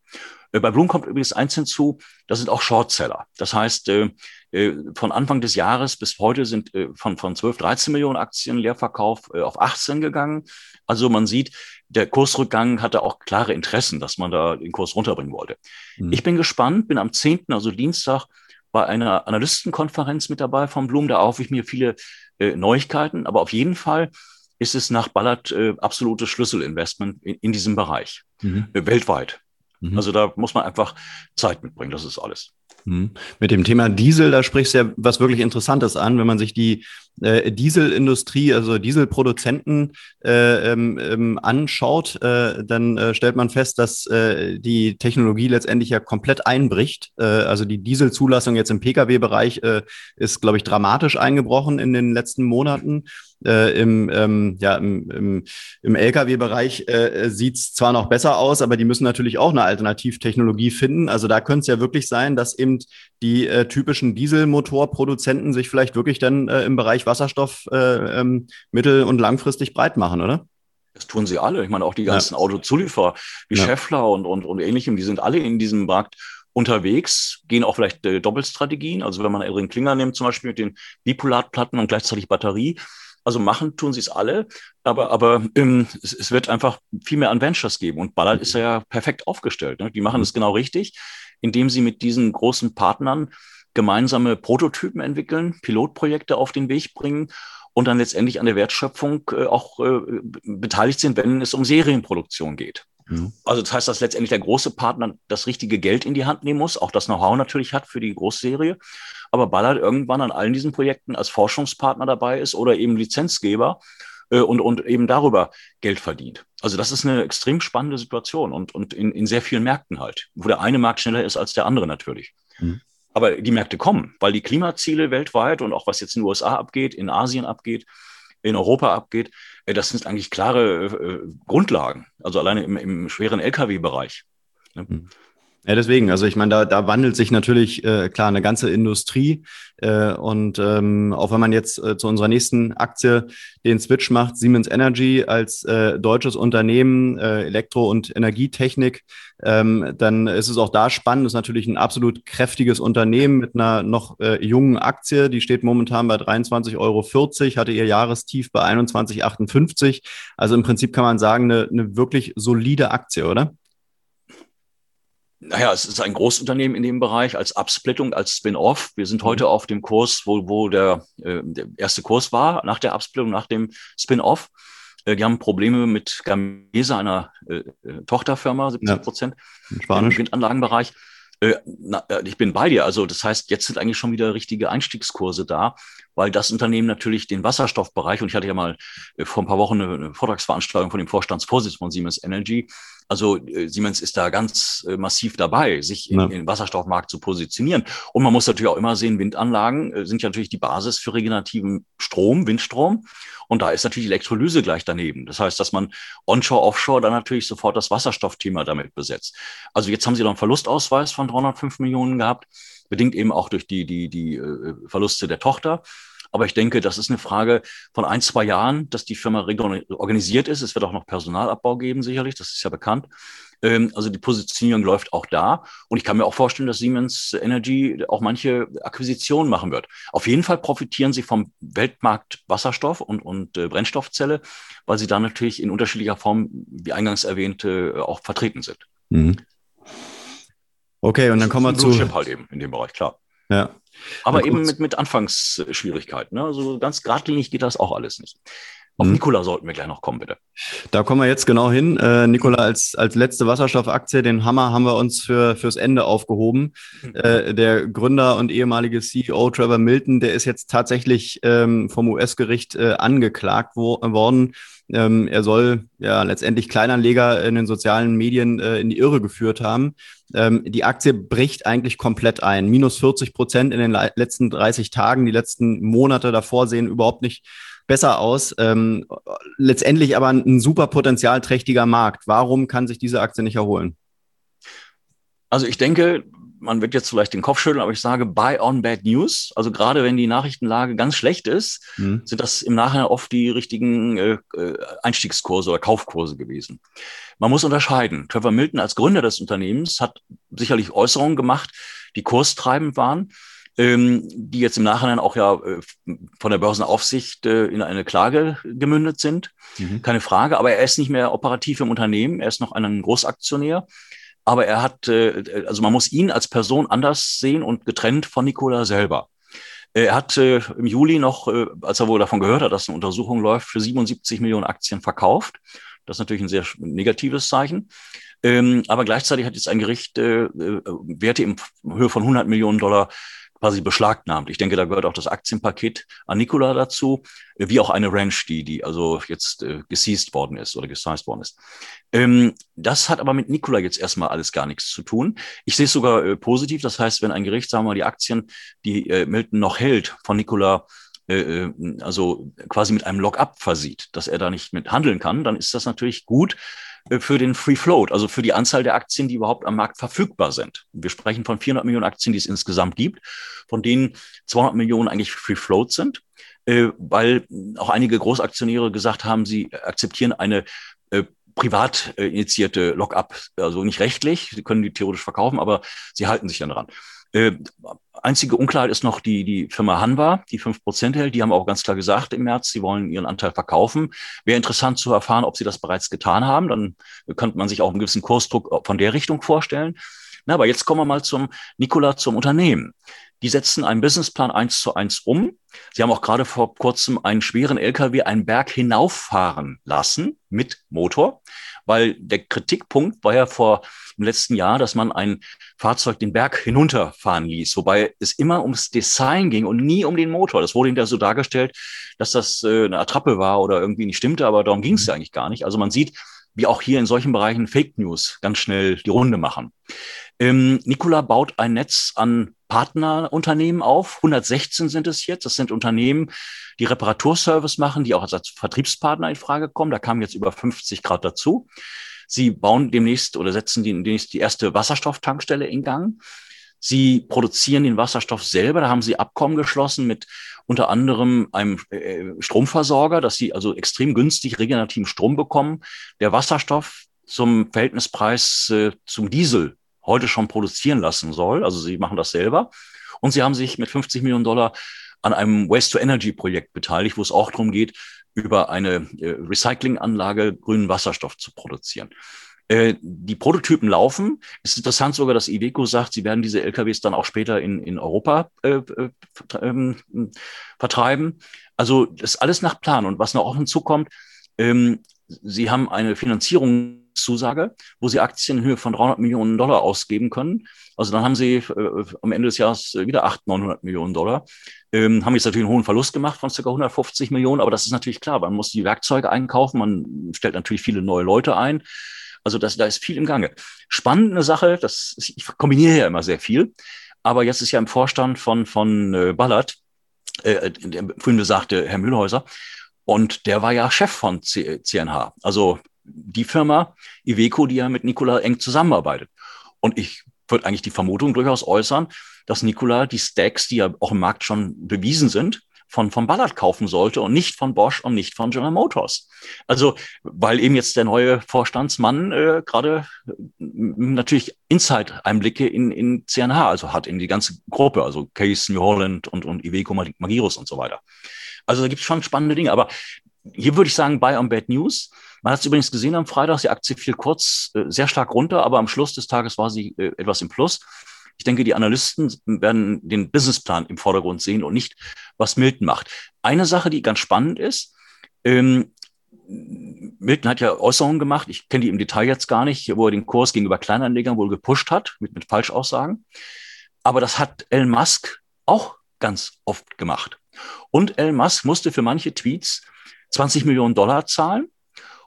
[SPEAKER 2] Äh, bei Bloom kommt übrigens eins hinzu, das sind auch Shortseller. Das heißt, äh, äh, von Anfang des Jahres bis heute sind von, von 12, 13 Millionen Aktien Leerverkauf auf 18 gegangen. Also man sieht, der Kursrückgang hatte auch klare Interessen, dass man da den Kurs runterbringen wollte. Mhm. Ich bin gespannt, bin am 10., also Dienstag, bei einer Analystenkonferenz mit dabei von Bloom. Da hoffe ich mir viele äh, Neuigkeiten. Aber auf jeden Fall ist es nach Ballard äh, absolutes Schlüsselinvestment in, in diesem Bereich, mhm. äh, weltweit. Mhm. Also da muss man einfach Zeit mitbringen, das ist alles.
[SPEAKER 1] Mhm. Mit dem Thema Diesel, da sprichst du ja was wirklich Interessantes an, wenn man sich die äh, Dieselindustrie, also Dieselproduzenten äh, ähm, ähm, anschaut, äh, dann äh, stellt man fest, dass äh, die Technologie letztendlich ja komplett einbricht. Äh, also die Dieselzulassung jetzt im Pkw-Bereich äh, ist, glaube ich, dramatisch eingebrochen in den letzten Monaten. Äh, Im, ähm, ja, im, im, im Lkw-Bereich äh, sieht es zwar noch besser aus, aber die müssen natürlich auch eine Alternativtechnologie finden. Also da könnte es ja wirklich sein, dass eben die äh, typischen Dieselmotorproduzenten sich vielleicht wirklich dann äh, im Bereich Wasserstoff äh, ähm, mittel- und langfristig breit machen, oder?
[SPEAKER 2] Das tun sie alle. Ich meine, auch die ganzen ja. Autozulieferer wie ja. Scheffler und, und, und ähnlichem, die sind alle in diesem Markt unterwegs, gehen auch vielleicht äh, Doppelstrategien. Also wenn man Elring Klinger nimmt, zum Beispiel mit den Bipolarplatten und gleichzeitig Batterie, also machen tun sie es alle, aber, aber ähm, es, es, wird einfach viel mehr an Ventures geben. Und Ballard mhm. ist ja perfekt aufgestellt. Ne? Die machen es mhm. genau richtig, indem sie mit diesen großen Partnern gemeinsame Prototypen entwickeln, Pilotprojekte auf den Weg bringen und dann letztendlich an der Wertschöpfung äh, auch äh, beteiligt sind, wenn es um Serienproduktion geht. Mhm. Also das heißt, dass letztendlich der große Partner das richtige Geld in die Hand nehmen muss, auch das Know-how natürlich hat für die Großserie, aber Ballard irgendwann an allen diesen Projekten als Forschungspartner dabei ist oder eben Lizenzgeber äh, und, und eben darüber Geld verdient. Also das ist eine extrem spannende Situation und, und in, in sehr vielen Märkten halt, wo der eine Markt schneller ist als der andere natürlich. Mhm. Aber die Märkte kommen, weil die Klimaziele weltweit und auch was jetzt in den USA abgeht, in Asien abgeht, in Europa abgeht, äh, das sind eigentlich klare äh, Grundlagen. Also alleine im, im schweren Lkw-Bereich. Ne?
[SPEAKER 1] Mhm. Ja, deswegen, also ich meine, da, da wandelt sich natürlich äh, klar eine ganze Industrie. Äh, und ähm, auch wenn man jetzt äh, zu unserer nächsten Aktie den Switch macht, Siemens Energy als äh, deutsches Unternehmen, äh, Elektro- und Energietechnik, ähm, dann ist es auch da spannend. Ist natürlich ein absolut kräftiges Unternehmen mit einer noch äh, jungen Aktie. Die steht momentan bei 23,40 Euro, hatte ihr Jahrestief bei 21,58. Also im Prinzip kann man sagen, eine, eine wirklich solide Aktie, oder?
[SPEAKER 2] Naja, es ist ein Großunternehmen in dem Bereich als Absplittung, als Spin-off. Wir sind heute mhm. auf dem Kurs, wo, wo der, äh, der erste Kurs war, nach der Absplittung, nach dem Spin-off. Äh, die haben Probleme mit Gamesa, einer äh, äh Tochterfirma, 70 Prozent ja, im Windanlagenbereich. Äh, na, äh, ich bin bei dir. Also das heißt, jetzt sind eigentlich schon wieder richtige Einstiegskurse da, weil das Unternehmen natürlich den Wasserstoffbereich, und ich hatte ja mal vor ein paar Wochen eine, Vortragsveranstaltung von dem Vorstandsvorsitz von Siemens Energy, also äh, Siemens ist da ganz äh, massiv dabei, sich ja. den Wasserstoffmarkt zu positionieren. Und man muss natürlich auch immer sehen, Windanlagen äh, sind ja natürlich die Basis für regenerativen Strom, Windstrom. Und da ist natürlich Elektrolyse gleich daneben. Das heißt, dass man onshore, offshore dann natürlich sofort das Wasserstoffthema damit besetzt. Also jetzt haben sie noch einen Verlustausweis von 305 Millionen gehabt, bedingt eben auch durch die, die, die äh, Verluste der Tochter. Aber ich denke, das ist eine Frage von ein, zwei Jahren, dass die Firma organisiert ist. Es wird auch noch Personalabbau geben, sicherlich, das ist ja bekannt. Ähm, also die Positionierung läuft auch da. Und ich kann mir auch vorstellen, dass Siemens Energy auch manche Akquisitionen machen wird. Auf jeden Fall profitieren sie vom Weltmarkt Wasserstoff und, und äh, Brennstoffzelle, weil sie da natürlich in unterschiedlicher Form, wie eingangs erwähnt, äh, auch vertreten sind. Mhm.
[SPEAKER 1] Okay, und dann kommen wir zu.
[SPEAKER 2] halt eben in dem Bereich, klar.
[SPEAKER 1] Ja.
[SPEAKER 2] Aber eben mit, mit Anfangsschwierigkeiten. Ne? Also ganz geradlinig geht das auch alles nicht. Auf hm. Nikola sollten wir gleich noch kommen, bitte.
[SPEAKER 1] Da kommen wir jetzt genau hin. Äh, Nikola, als, als letzte Wasserstoffaktie, den Hammer haben wir uns für, fürs Ende aufgehoben. Mhm. Äh, der Gründer und ehemalige CEO Trevor Milton, der ist jetzt tatsächlich ähm, vom US-Gericht äh, angeklagt wo, worden. Ähm, er soll ja letztendlich Kleinanleger in den sozialen Medien äh, in die Irre geführt haben. Ähm, die Aktie bricht eigentlich komplett ein. Minus 40 Prozent in den letzten 30 Tagen. Die letzten Monate davor sehen überhaupt nicht besser aus. Ähm, letztendlich aber ein super potenzialträchtiger Markt. Warum kann sich diese Aktie nicht erholen?
[SPEAKER 2] Also ich denke, man wird jetzt vielleicht den Kopf schütteln, aber ich sage buy on bad news. Also gerade wenn die Nachrichtenlage ganz schlecht ist, mhm. sind das im Nachhinein oft die richtigen äh, äh, Einstiegskurse oder Kaufkurse gewesen. Man muss unterscheiden. Trevor Milton als Gründer des Unternehmens hat sicherlich Äußerungen gemacht, die kurstreibend waren ähm, die jetzt im Nachhinein auch ja äh, von der Börsenaufsicht äh, in eine Klage gemündet sind. Mhm. Keine Frage. Aber er ist nicht mehr operativ im Unternehmen. Er ist noch ein Großaktionär. Aber er hat, äh, also man muss ihn als Person anders sehen und getrennt von Nikola selber. Er hat äh, im Juli noch, äh, als er wohl davon gehört hat, dass eine Untersuchung läuft, für 77 Millionen Aktien verkauft. Das ist natürlich ein sehr negatives Zeichen. Ähm, aber gleichzeitig hat jetzt ein Gericht äh, äh Werte in Höhe von 100 Millionen Dollar quasi beschlagnahmt. Ich denke, da gehört auch das Aktienpaket an Nikola dazu, wie auch eine Ranch, die, die also jetzt äh, geseized worden ist oder gesized worden ist. Ähm, das hat aber mit Nikola jetzt erstmal alles gar nichts zu tun. Ich sehe es sogar äh, positiv. Das heißt, wenn ein Gericht, sagen wir mal, die Aktien, die äh, Milton noch hält, von Nikola äh, äh, also quasi mit einem Lock-up versieht, dass er da nicht mit handeln kann, dann ist das natürlich gut äh, für den Free Float, also für die Anzahl der Aktien, die überhaupt am Markt verfügbar sind. Wir sprechen von 400 Millionen Aktien, die es insgesamt gibt, von denen 200 Millionen eigentlich Free Float sind, äh, weil auch einige Großaktionäre gesagt haben, sie akzeptieren eine äh, privat initiierte Lock-up, also nicht rechtlich, sie können die theoretisch verkaufen, aber sie halten sich dann dran. Äh, einzige Unklarheit ist noch die, die Firma Hanwa, die fünf Prozent hält. Die haben auch ganz klar gesagt im März, sie wollen ihren Anteil verkaufen. Wäre interessant zu erfahren, ob sie das bereits getan haben. Dann könnte man sich auch einen gewissen Kursdruck von der Richtung vorstellen. Na, aber jetzt kommen wir mal zum Nikola, zum Unternehmen. Die setzen einen Businessplan eins zu eins um. Sie haben auch gerade vor kurzem einen schweren LKW einen Berg hinauffahren lassen mit Motor, weil der Kritikpunkt war ja vor im letzten Jahr, dass man ein Fahrzeug den Berg hinunterfahren ließ, wobei es immer ums Design ging und nie um den Motor. Das wurde hinterher so dargestellt, dass das äh, eine Attrappe war oder irgendwie nicht stimmte, aber darum ging es ja eigentlich gar nicht. Also man sieht, wie auch hier in solchen Bereichen Fake News ganz schnell die Runde machen. Ähm, Nikola baut ein Netz an Partnerunternehmen auf. 116 sind es jetzt. Das sind Unternehmen, die Reparaturservice machen, die auch als Vertriebspartner in Frage kommen. Da kamen jetzt über 50 Grad dazu. Sie bauen demnächst oder setzen demnächst die erste Wasserstofftankstelle in Gang. Sie produzieren den Wasserstoff selber. Da haben sie Abkommen geschlossen mit unter anderem einem äh, Stromversorger, dass sie also extrem günstig regenerativen Strom bekommen. Der Wasserstoff zum Verhältnispreis äh, zum Diesel heute schon produzieren lassen soll. Also sie machen das selber. Und sie haben sich mit 50 Millionen Dollar an einem Waste-to-Energy-Projekt beteiligt, wo es auch darum geht, über eine äh, Recyclinganlage grünen Wasserstoff zu produzieren. Äh, die Prototypen laufen. Es ist interessant sogar, dass Iveco sagt, sie werden diese LKWs dann auch später in, in Europa äh, äh, ähm, vertreiben. Also das ist alles nach Plan. Und was noch auch hinzukommt, ähm, sie haben eine Finanzierungszusage, wo sie Aktien in Höhe von 300 Millionen Dollar ausgeben können. Also dann haben sie äh, am Ende des Jahres wieder 800, 900 Millionen Dollar. Ähm, haben jetzt natürlich einen hohen Verlust gemacht von ca. 150 Millionen, aber das ist natürlich klar. Man muss die Werkzeuge einkaufen, man stellt natürlich viele neue Leute ein. Also das, da ist viel im Gange. Spannende Sache, das, ich kombiniere ja immer sehr viel, aber jetzt ist ja im Vorstand von, von äh, Ballard, äh, der vorhin besagte Herr Mühlhäuser, und der war ja Chef von CNH, also die Firma Iveco, die ja mit Nikola eng zusammenarbeitet. Und ich würde eigentlich die Vermutung durchaus äußern, dass Nikola die Stacks, die ja auch im Markt schon bewiesen sind, von, von Ballard kaufen sollte und nicht von Bosch und nicht von General Motors. Also, weil eben jetzt der neue Vorstandsmann äh, gerade äh, natürlich Inside-Einblicke in, in CNH, also hat in die ganze Gruppe, also Case, New Holland und, und Iveco Magirus und so weiter. Also da gibt es schon spannende Dinge. Aber hier würde ich sagen, Buy on Bad News. Man hat es übrigens gesehen am Freitag, die Aktie fiel kurz äh, sehr stark runter, aber am Schluss des Tages war sie äh, etwas im Plus. Ich denke, die Analysten werden den Businessplan im Vordergrund sehen und nicht, was Milton macht. Eine Sache, die ganz spannend ist, ähm, Milton hat ja Äußerungen gemacht, ich kenne die im Detail jetzt gar nicht, wo er den Kurs gegenüber Kleinanlegern wohl gepusht hat, mit, mit Falschaussagen. Aber das hat Elon Musk auch ganz oft gemacht. Und Elon Musk musste für manche Tweets 20 Millionen Dollar zahlen.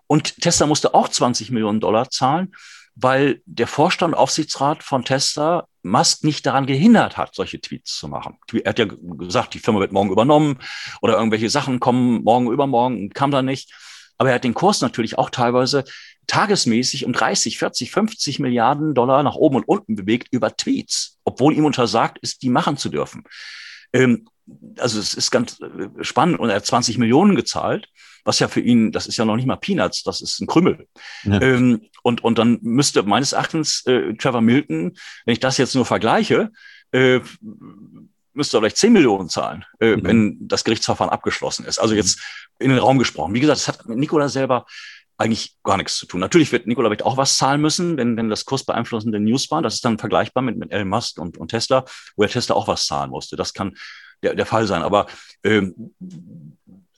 [SPEAKER 2] Und Tesla musste auch 20 Millionen Dollar zahlen, weil der Vorstand Aufsichtsrat von Tesla Musk nicht daran gehindert hat, solche Tweets zu machen. Er hat ja gesagt, die Firma wird morgen übernommen oder irgendwelche Sachen kommen morgen übermorgen, kam da nicht. Aber er hat den Kurs natürlich auch teilweise tagesmäßig um 30, 40, 50 Milliarden Dollar nach oben und unten bewegt über Tweets, obwohl ihm untersagt ist, die machen zu dürfen. Ähm, also es ist ganz äh, spannend und er hat 20 Millionen gezahlt, was ja für ihn, das ist ja noch nicht mal Peanuts, das ist ein Krümmel. Ja. Ähm, und, und dann müsste meines Erachtens äh, Trevor Milton, wenn ich das jetzt nur vergleiche, äh, müsste er vielleicht 10 Millionen zahlen, äh, mhm. wenn das Gerichtsverfahren abgeschlossen ist. Also jetzt in den Raum gesprochen. Wie gesagt, das hat mit Nikola selber eigentlich gar nichts zu tun. Natürlich wird Nikola wird auch was zahlen müssen, wenn, wenn das kursbeeinflussende News war. Das ist dann vergleichbar mit, mit Elon Musk und, und Tesla, wo der Tesla auch was zahlen musste. Das kann der, der Fall sein. Aber ähm,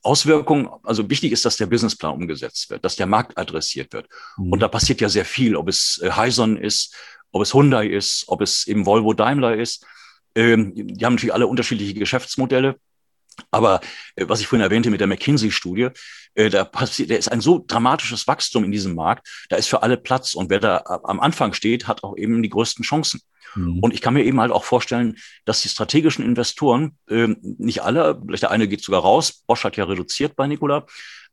[SPEAKER 2] Auswirkungen, also wichtig ist, dass der Businessplan umgesetzt wird, dass der Markt adressiert wird. Mhm. Und da passiert ja sehr viel, ob es äh, Hyson ist, ob es Hyundai ist, ob es eben Volvo Daimler ist. Ähm, die haben natürlich alle unterschiedliche Geschäftsmodelle. Aber äh, was ich vorhin erwähnte mit der McKinsey-Studie, äh, da passiert, da ist ein so dramatisches Wachstum in diesem Markt, da ist für alle Platz. Und wer da am Anfang steht, hat auch eben die größten Chancen. Mhm. Und ich kann mir eben halt auch vorstellen, dass die strategischen Investoren, äh, nicht alle, vielleicht der eine geht sogar raus, Bosch hat ja reduziert bei Nikola,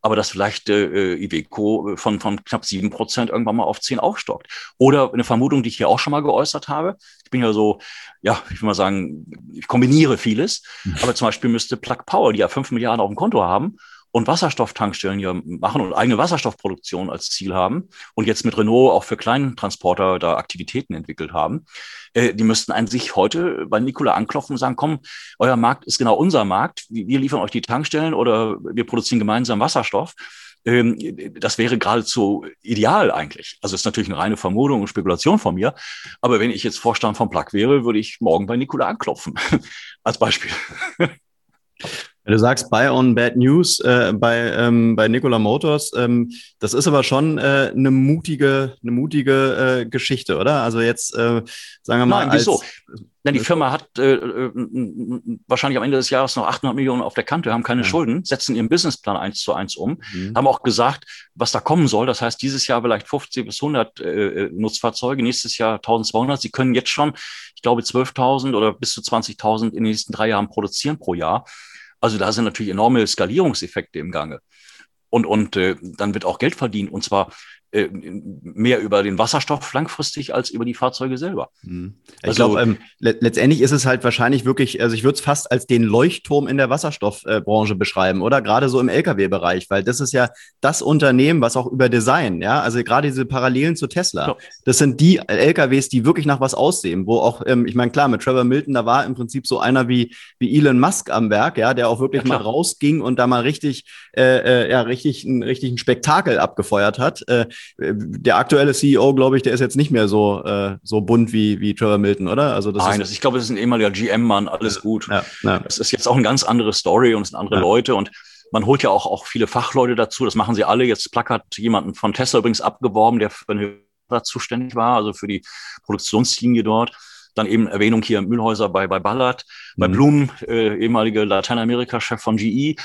[SPEAKER 2] aber dass vielleicht äh, Iveco von, von knapp sieben Prozent irgendwann mal auf zehn aufstockt. Oder eine Vermutung, die ich hier auch schon mal geäußert habe. Ich bin ja so, ja, ich will mal sagen, ich kombiniere vieles. Mhm. Aber zum Beispiel müsste Plug Power, die ja fünf Milliarden auf dem Konto haben, und Wasserstofftankstellen hier machen und eigene Wasserstoffproduktion als Ziel haben und jetzt mit Renault auch für Kleintransporter da Aktivitäten entwickelt haben, äh, die müssten an sich heute bei Nikola anklopfen und sagen, komm, euer Markt ist genau unser Markt, wir liefern euch die Tankstellen oder wir produzieren gemeinsam Wasserstoff. Ähm, das wäre geradezu ideal eigentlich. Also ist natürlich eine reine Vermutung und Spekulation von mir. Aber wenn ich jetzt Vorstand von Plug wäre, würde ich morgen bei Nikola anklopfen. Als Beispiel.
[SPEAKER 1] Du sagst Buy on Bad News äh, bei, ähm, bei Nikola Motors, ähm, das ist aber schon äh, eine mutige, eine mutige äh, Geschichte, oder? Also jetzt, äh, sagen wir mal.
[SPEAKER 2] Nein, wieso? Denn die Firma hat äh, äh, wahrscheinlich am Ende des Jahres noch 800 Millionen auf der Kante, haben keine ja. Schulden, setzen ihren Businessplan eins zu eins um, mhm. haben auch gesagt, was da kommen soll. Das heißt, dieses Jahr vielleicht 50 bis 100 äh, Nutzfahrzeuge, nächstes Jahr 1200. Sie können jetzt schon, ich glaube, 12.000 oder bis zu 20.000 in den nächsten drei Jahren produzieren pro Jahr. Also da sind natürlich enorme Skalierungseffekte im Gange. Und, und äh, dann wird auch Geld verdient. Und zwar äh, mehr über den Wasserstoff langfristig als über die Fahrzeuge selber.
[SPEAKER 1] Mhm. Ich also, glaube, ähm, le letztendlich ist es halt wahrscheinlich wirklich, also ich würde es fast als den Leuchtturm in der Wasserstoffbranche äh, beschreiben, oder? Gerade so im Lkw-Bereich, weil das ist ja das Unternehmen, was auch über Design, ja, also gerade diese Parallelen zu Tesla, ja. das sind die Lkws, die wirklich nach was aussehen, wo auch, ähm, ich meine, klar, mit Trevor Milton, da war im Prinzip so einer wie, wie Elon Musk am Werk, ja, der auch wirklich ja, mal rausging und da mal richtig, äh, äh, ja, richtig, ein, richtig ein Spektakel abgefeuert hat. Äh, der aktuelle CEO, glaube ich, der ist jetzt nicht mehr so, äh, so bunt wie, wie Trevor Milton, oder?
[SPEAKER 2] Also das Nein, ist, das, ich glaube, das ist ein ehemaliger GM-Mann, alles gut. Ja, ja. Das ist jetzt auch eine ganz andere Story und es sind andere ja. Leute und man holt ja auch, auch viele Fachleute dazu, das machen sie alle. Jetzt hat jemanden von Tesla übrigens abgeworben, der für eine zuständig war, also für die Produktionslinie dort. Dann eben Erwähnung hier Mühlhäuser bei, bei Ballard, mhm. bei Blum, äh, ehemalige Lateinamerika-Chef von GE.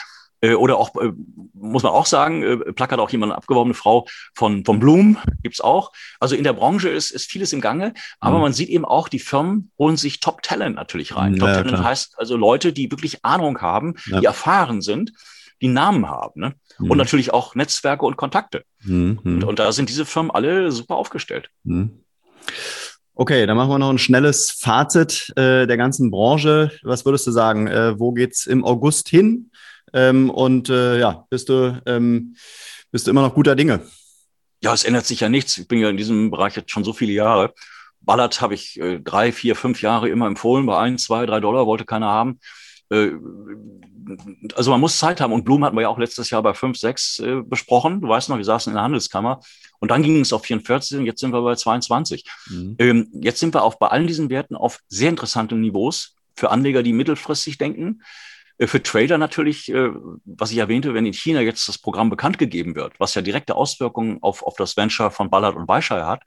[SPEAKER 2] Äh, oder auch, äh, muss man auch sagen, äh, hat auch jemand, eine abgeworbene Frau von, von Bloom, gibt's auch. Also in der Branche ist, ist vieles im Gange, aber mhm. man sieht eben auch, die Firmen holen sich Top-Talent natürlich rein. Ja, Top-Talent klar. heißt also Leute, die wirklich Ahnung haben, ja. die erfahren sind, die Namen haben. Ne? Mhm. Und natürlich auch Netzwerke und Kontakte. Mhm. Und, und, da sind diese Firmen alle super aufgestellt. Mhm.
[SPEAKER 1] Okay, dann machen wir noch ein schnelles Fazit äh, der ganzen Branche. Was würdest du sagen? Äh, wo geht's im August hin? Ähm, und äh, ja, bist du, ähm, bist du immer noch guter Dinge?
[SPEAKER 2] Ja, es ändert sich ja nichts. Ich bin ja in diesem Bereich jetzt schon so viele Jahre. Ballard habe ich äh, drei, vier, fünf Jahre immer empfohlen. Bei ein, zwei, drei Dollar wollte keiner haben. Äh, also man muss Zeit haben. Und Blumen hatten wir ja auch letztes Jahr bei fünf, sechs äh, besprochen. Du weißt noch, wir saßen in der Handelskammer. Und dann ging es auf 44 und jetzt sind wir bei 22. Mhm. Ähm, jetzt sind wir auch bei allen diesen Werten auf sehr interessanten Niveaus für Anleger, die mittelfristig denken. Äh, für Trader natürlich, äh, was ich erwähnte, wenn in China jetzt das Programm bekannt gegeben wird, was ja direkte Auswirkungen auf, auf das Venture von Ballard und Weishire hat,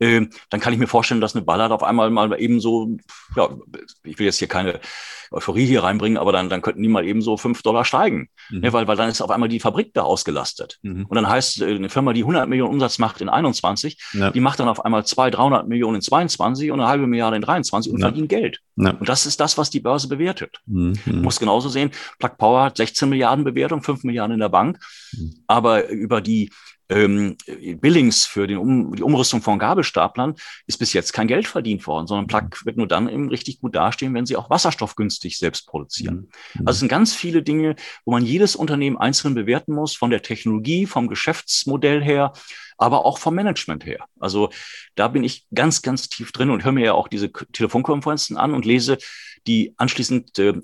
[SPEAKER 2] ähm, dann kann ich mir vorstellen, dass eine Ballard auf einmal mal eben so, ja, ich will jetzt hier keine Euphorie hier reinbringen, aber dann, dann könnten die mal eben so fünf Dollar steigen, mhm. ne, weil, weil dann ist auf einmal die Fabrik da ausgelastet. Mhm. Und dann heißt äh, eine Firma, die 100 Millionen Umsatz macht in 21, ja. die macht dann auf einmal 200, 300 Millionen in 22 und eine halbe Milliarde in 23 und ja. verdient Geld. Ja. Und das ist das, was die Börse bewertet. Mhm. Du musst genauso sehen, Plug Power hat 16 Milliarden Bewertung, 5 Milliarden in der Bank, mhm. aber über die ähm, Billings für den um, die Umrüstung von Gabelstaplern ist bis jetzt kein Geld verdient worden, sondern Plug wird nur dann eben richtig gut dastehen, wenn sie auch wasserstoffgünstig selbst produzieren. Mhm. Also es sind ganz viele Dinge, wo man jedes Unternehmen einzeln bewerten muss, von der Technologie, vom Geschäftsmodell her, aber auch vom Management her. Also da bin ich ganz, ganz tief drin und höre mir ja auch diese Telefonkonferenzen an und lese die anschließend äh,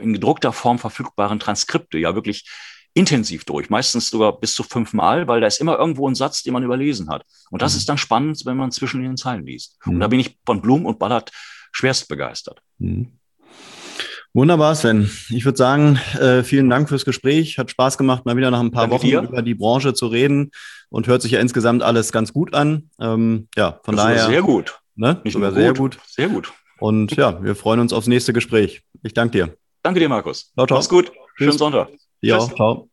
[SPEAKER 2] in gedruckter Form verfügbaren Transkripte, ja wirklich intensiv durch, meistens sogar bis zu fünfmal, weil da ist immer irgendwo ein Satz, den man überlesen hat. Und das mhm. ist dann spannend, wenn man zwischen den Zeilen liest. Mhm. Und da bin ich von Blum und Ballard schwerst begeistert. Mhm.
[SPEAKER 1] Wunderbar, Sven. Ich würde sagen, äh, vielen Dank fürs Gespräch. Hat Spaß gemacht, mal wieder nach ein paar Danke Wochen dir. über die Branche zu reden und hört sich ja insgesamt alles ganz gut an. Ähm, ja, von das daher.
[SPEAKER 2] Sehr gut.
[SPEAKER 1] Ne? Nicht sogar sehr gut.
[SPEAKER 2] Sehr gut.
[SPEAKER 1] Und ja, wir freuen uns aufs nächste Gespräch. Ich danke dir.
[SPEAKER 2] Danke dir, Markus.
[SPEAKER 1] Ciao, ciao.
[SPEAKER 2] Mach's gut. Schönen Tschüss. Sonntag.
[SPEAKER 1] Ja, ciao.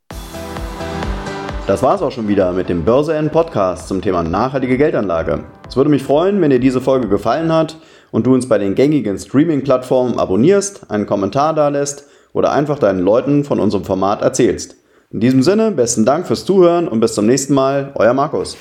[SPEAKER 1] Das war es auch schon wieder mit dem Börse N Podcast zum Thema nachhaltige Geldanlage. Es würde mich freuen, wenn dir diese Folge gefallen hat und du uns bei den gängigen Streaming-Plattformen abonnierst, einen Kommentar da lässt oder einfach deinen Leuten von unserem Format erzählst. In diesem Sinne, besten Dank fürs Zuhören und bis zum nächsten Mal, euer Markus.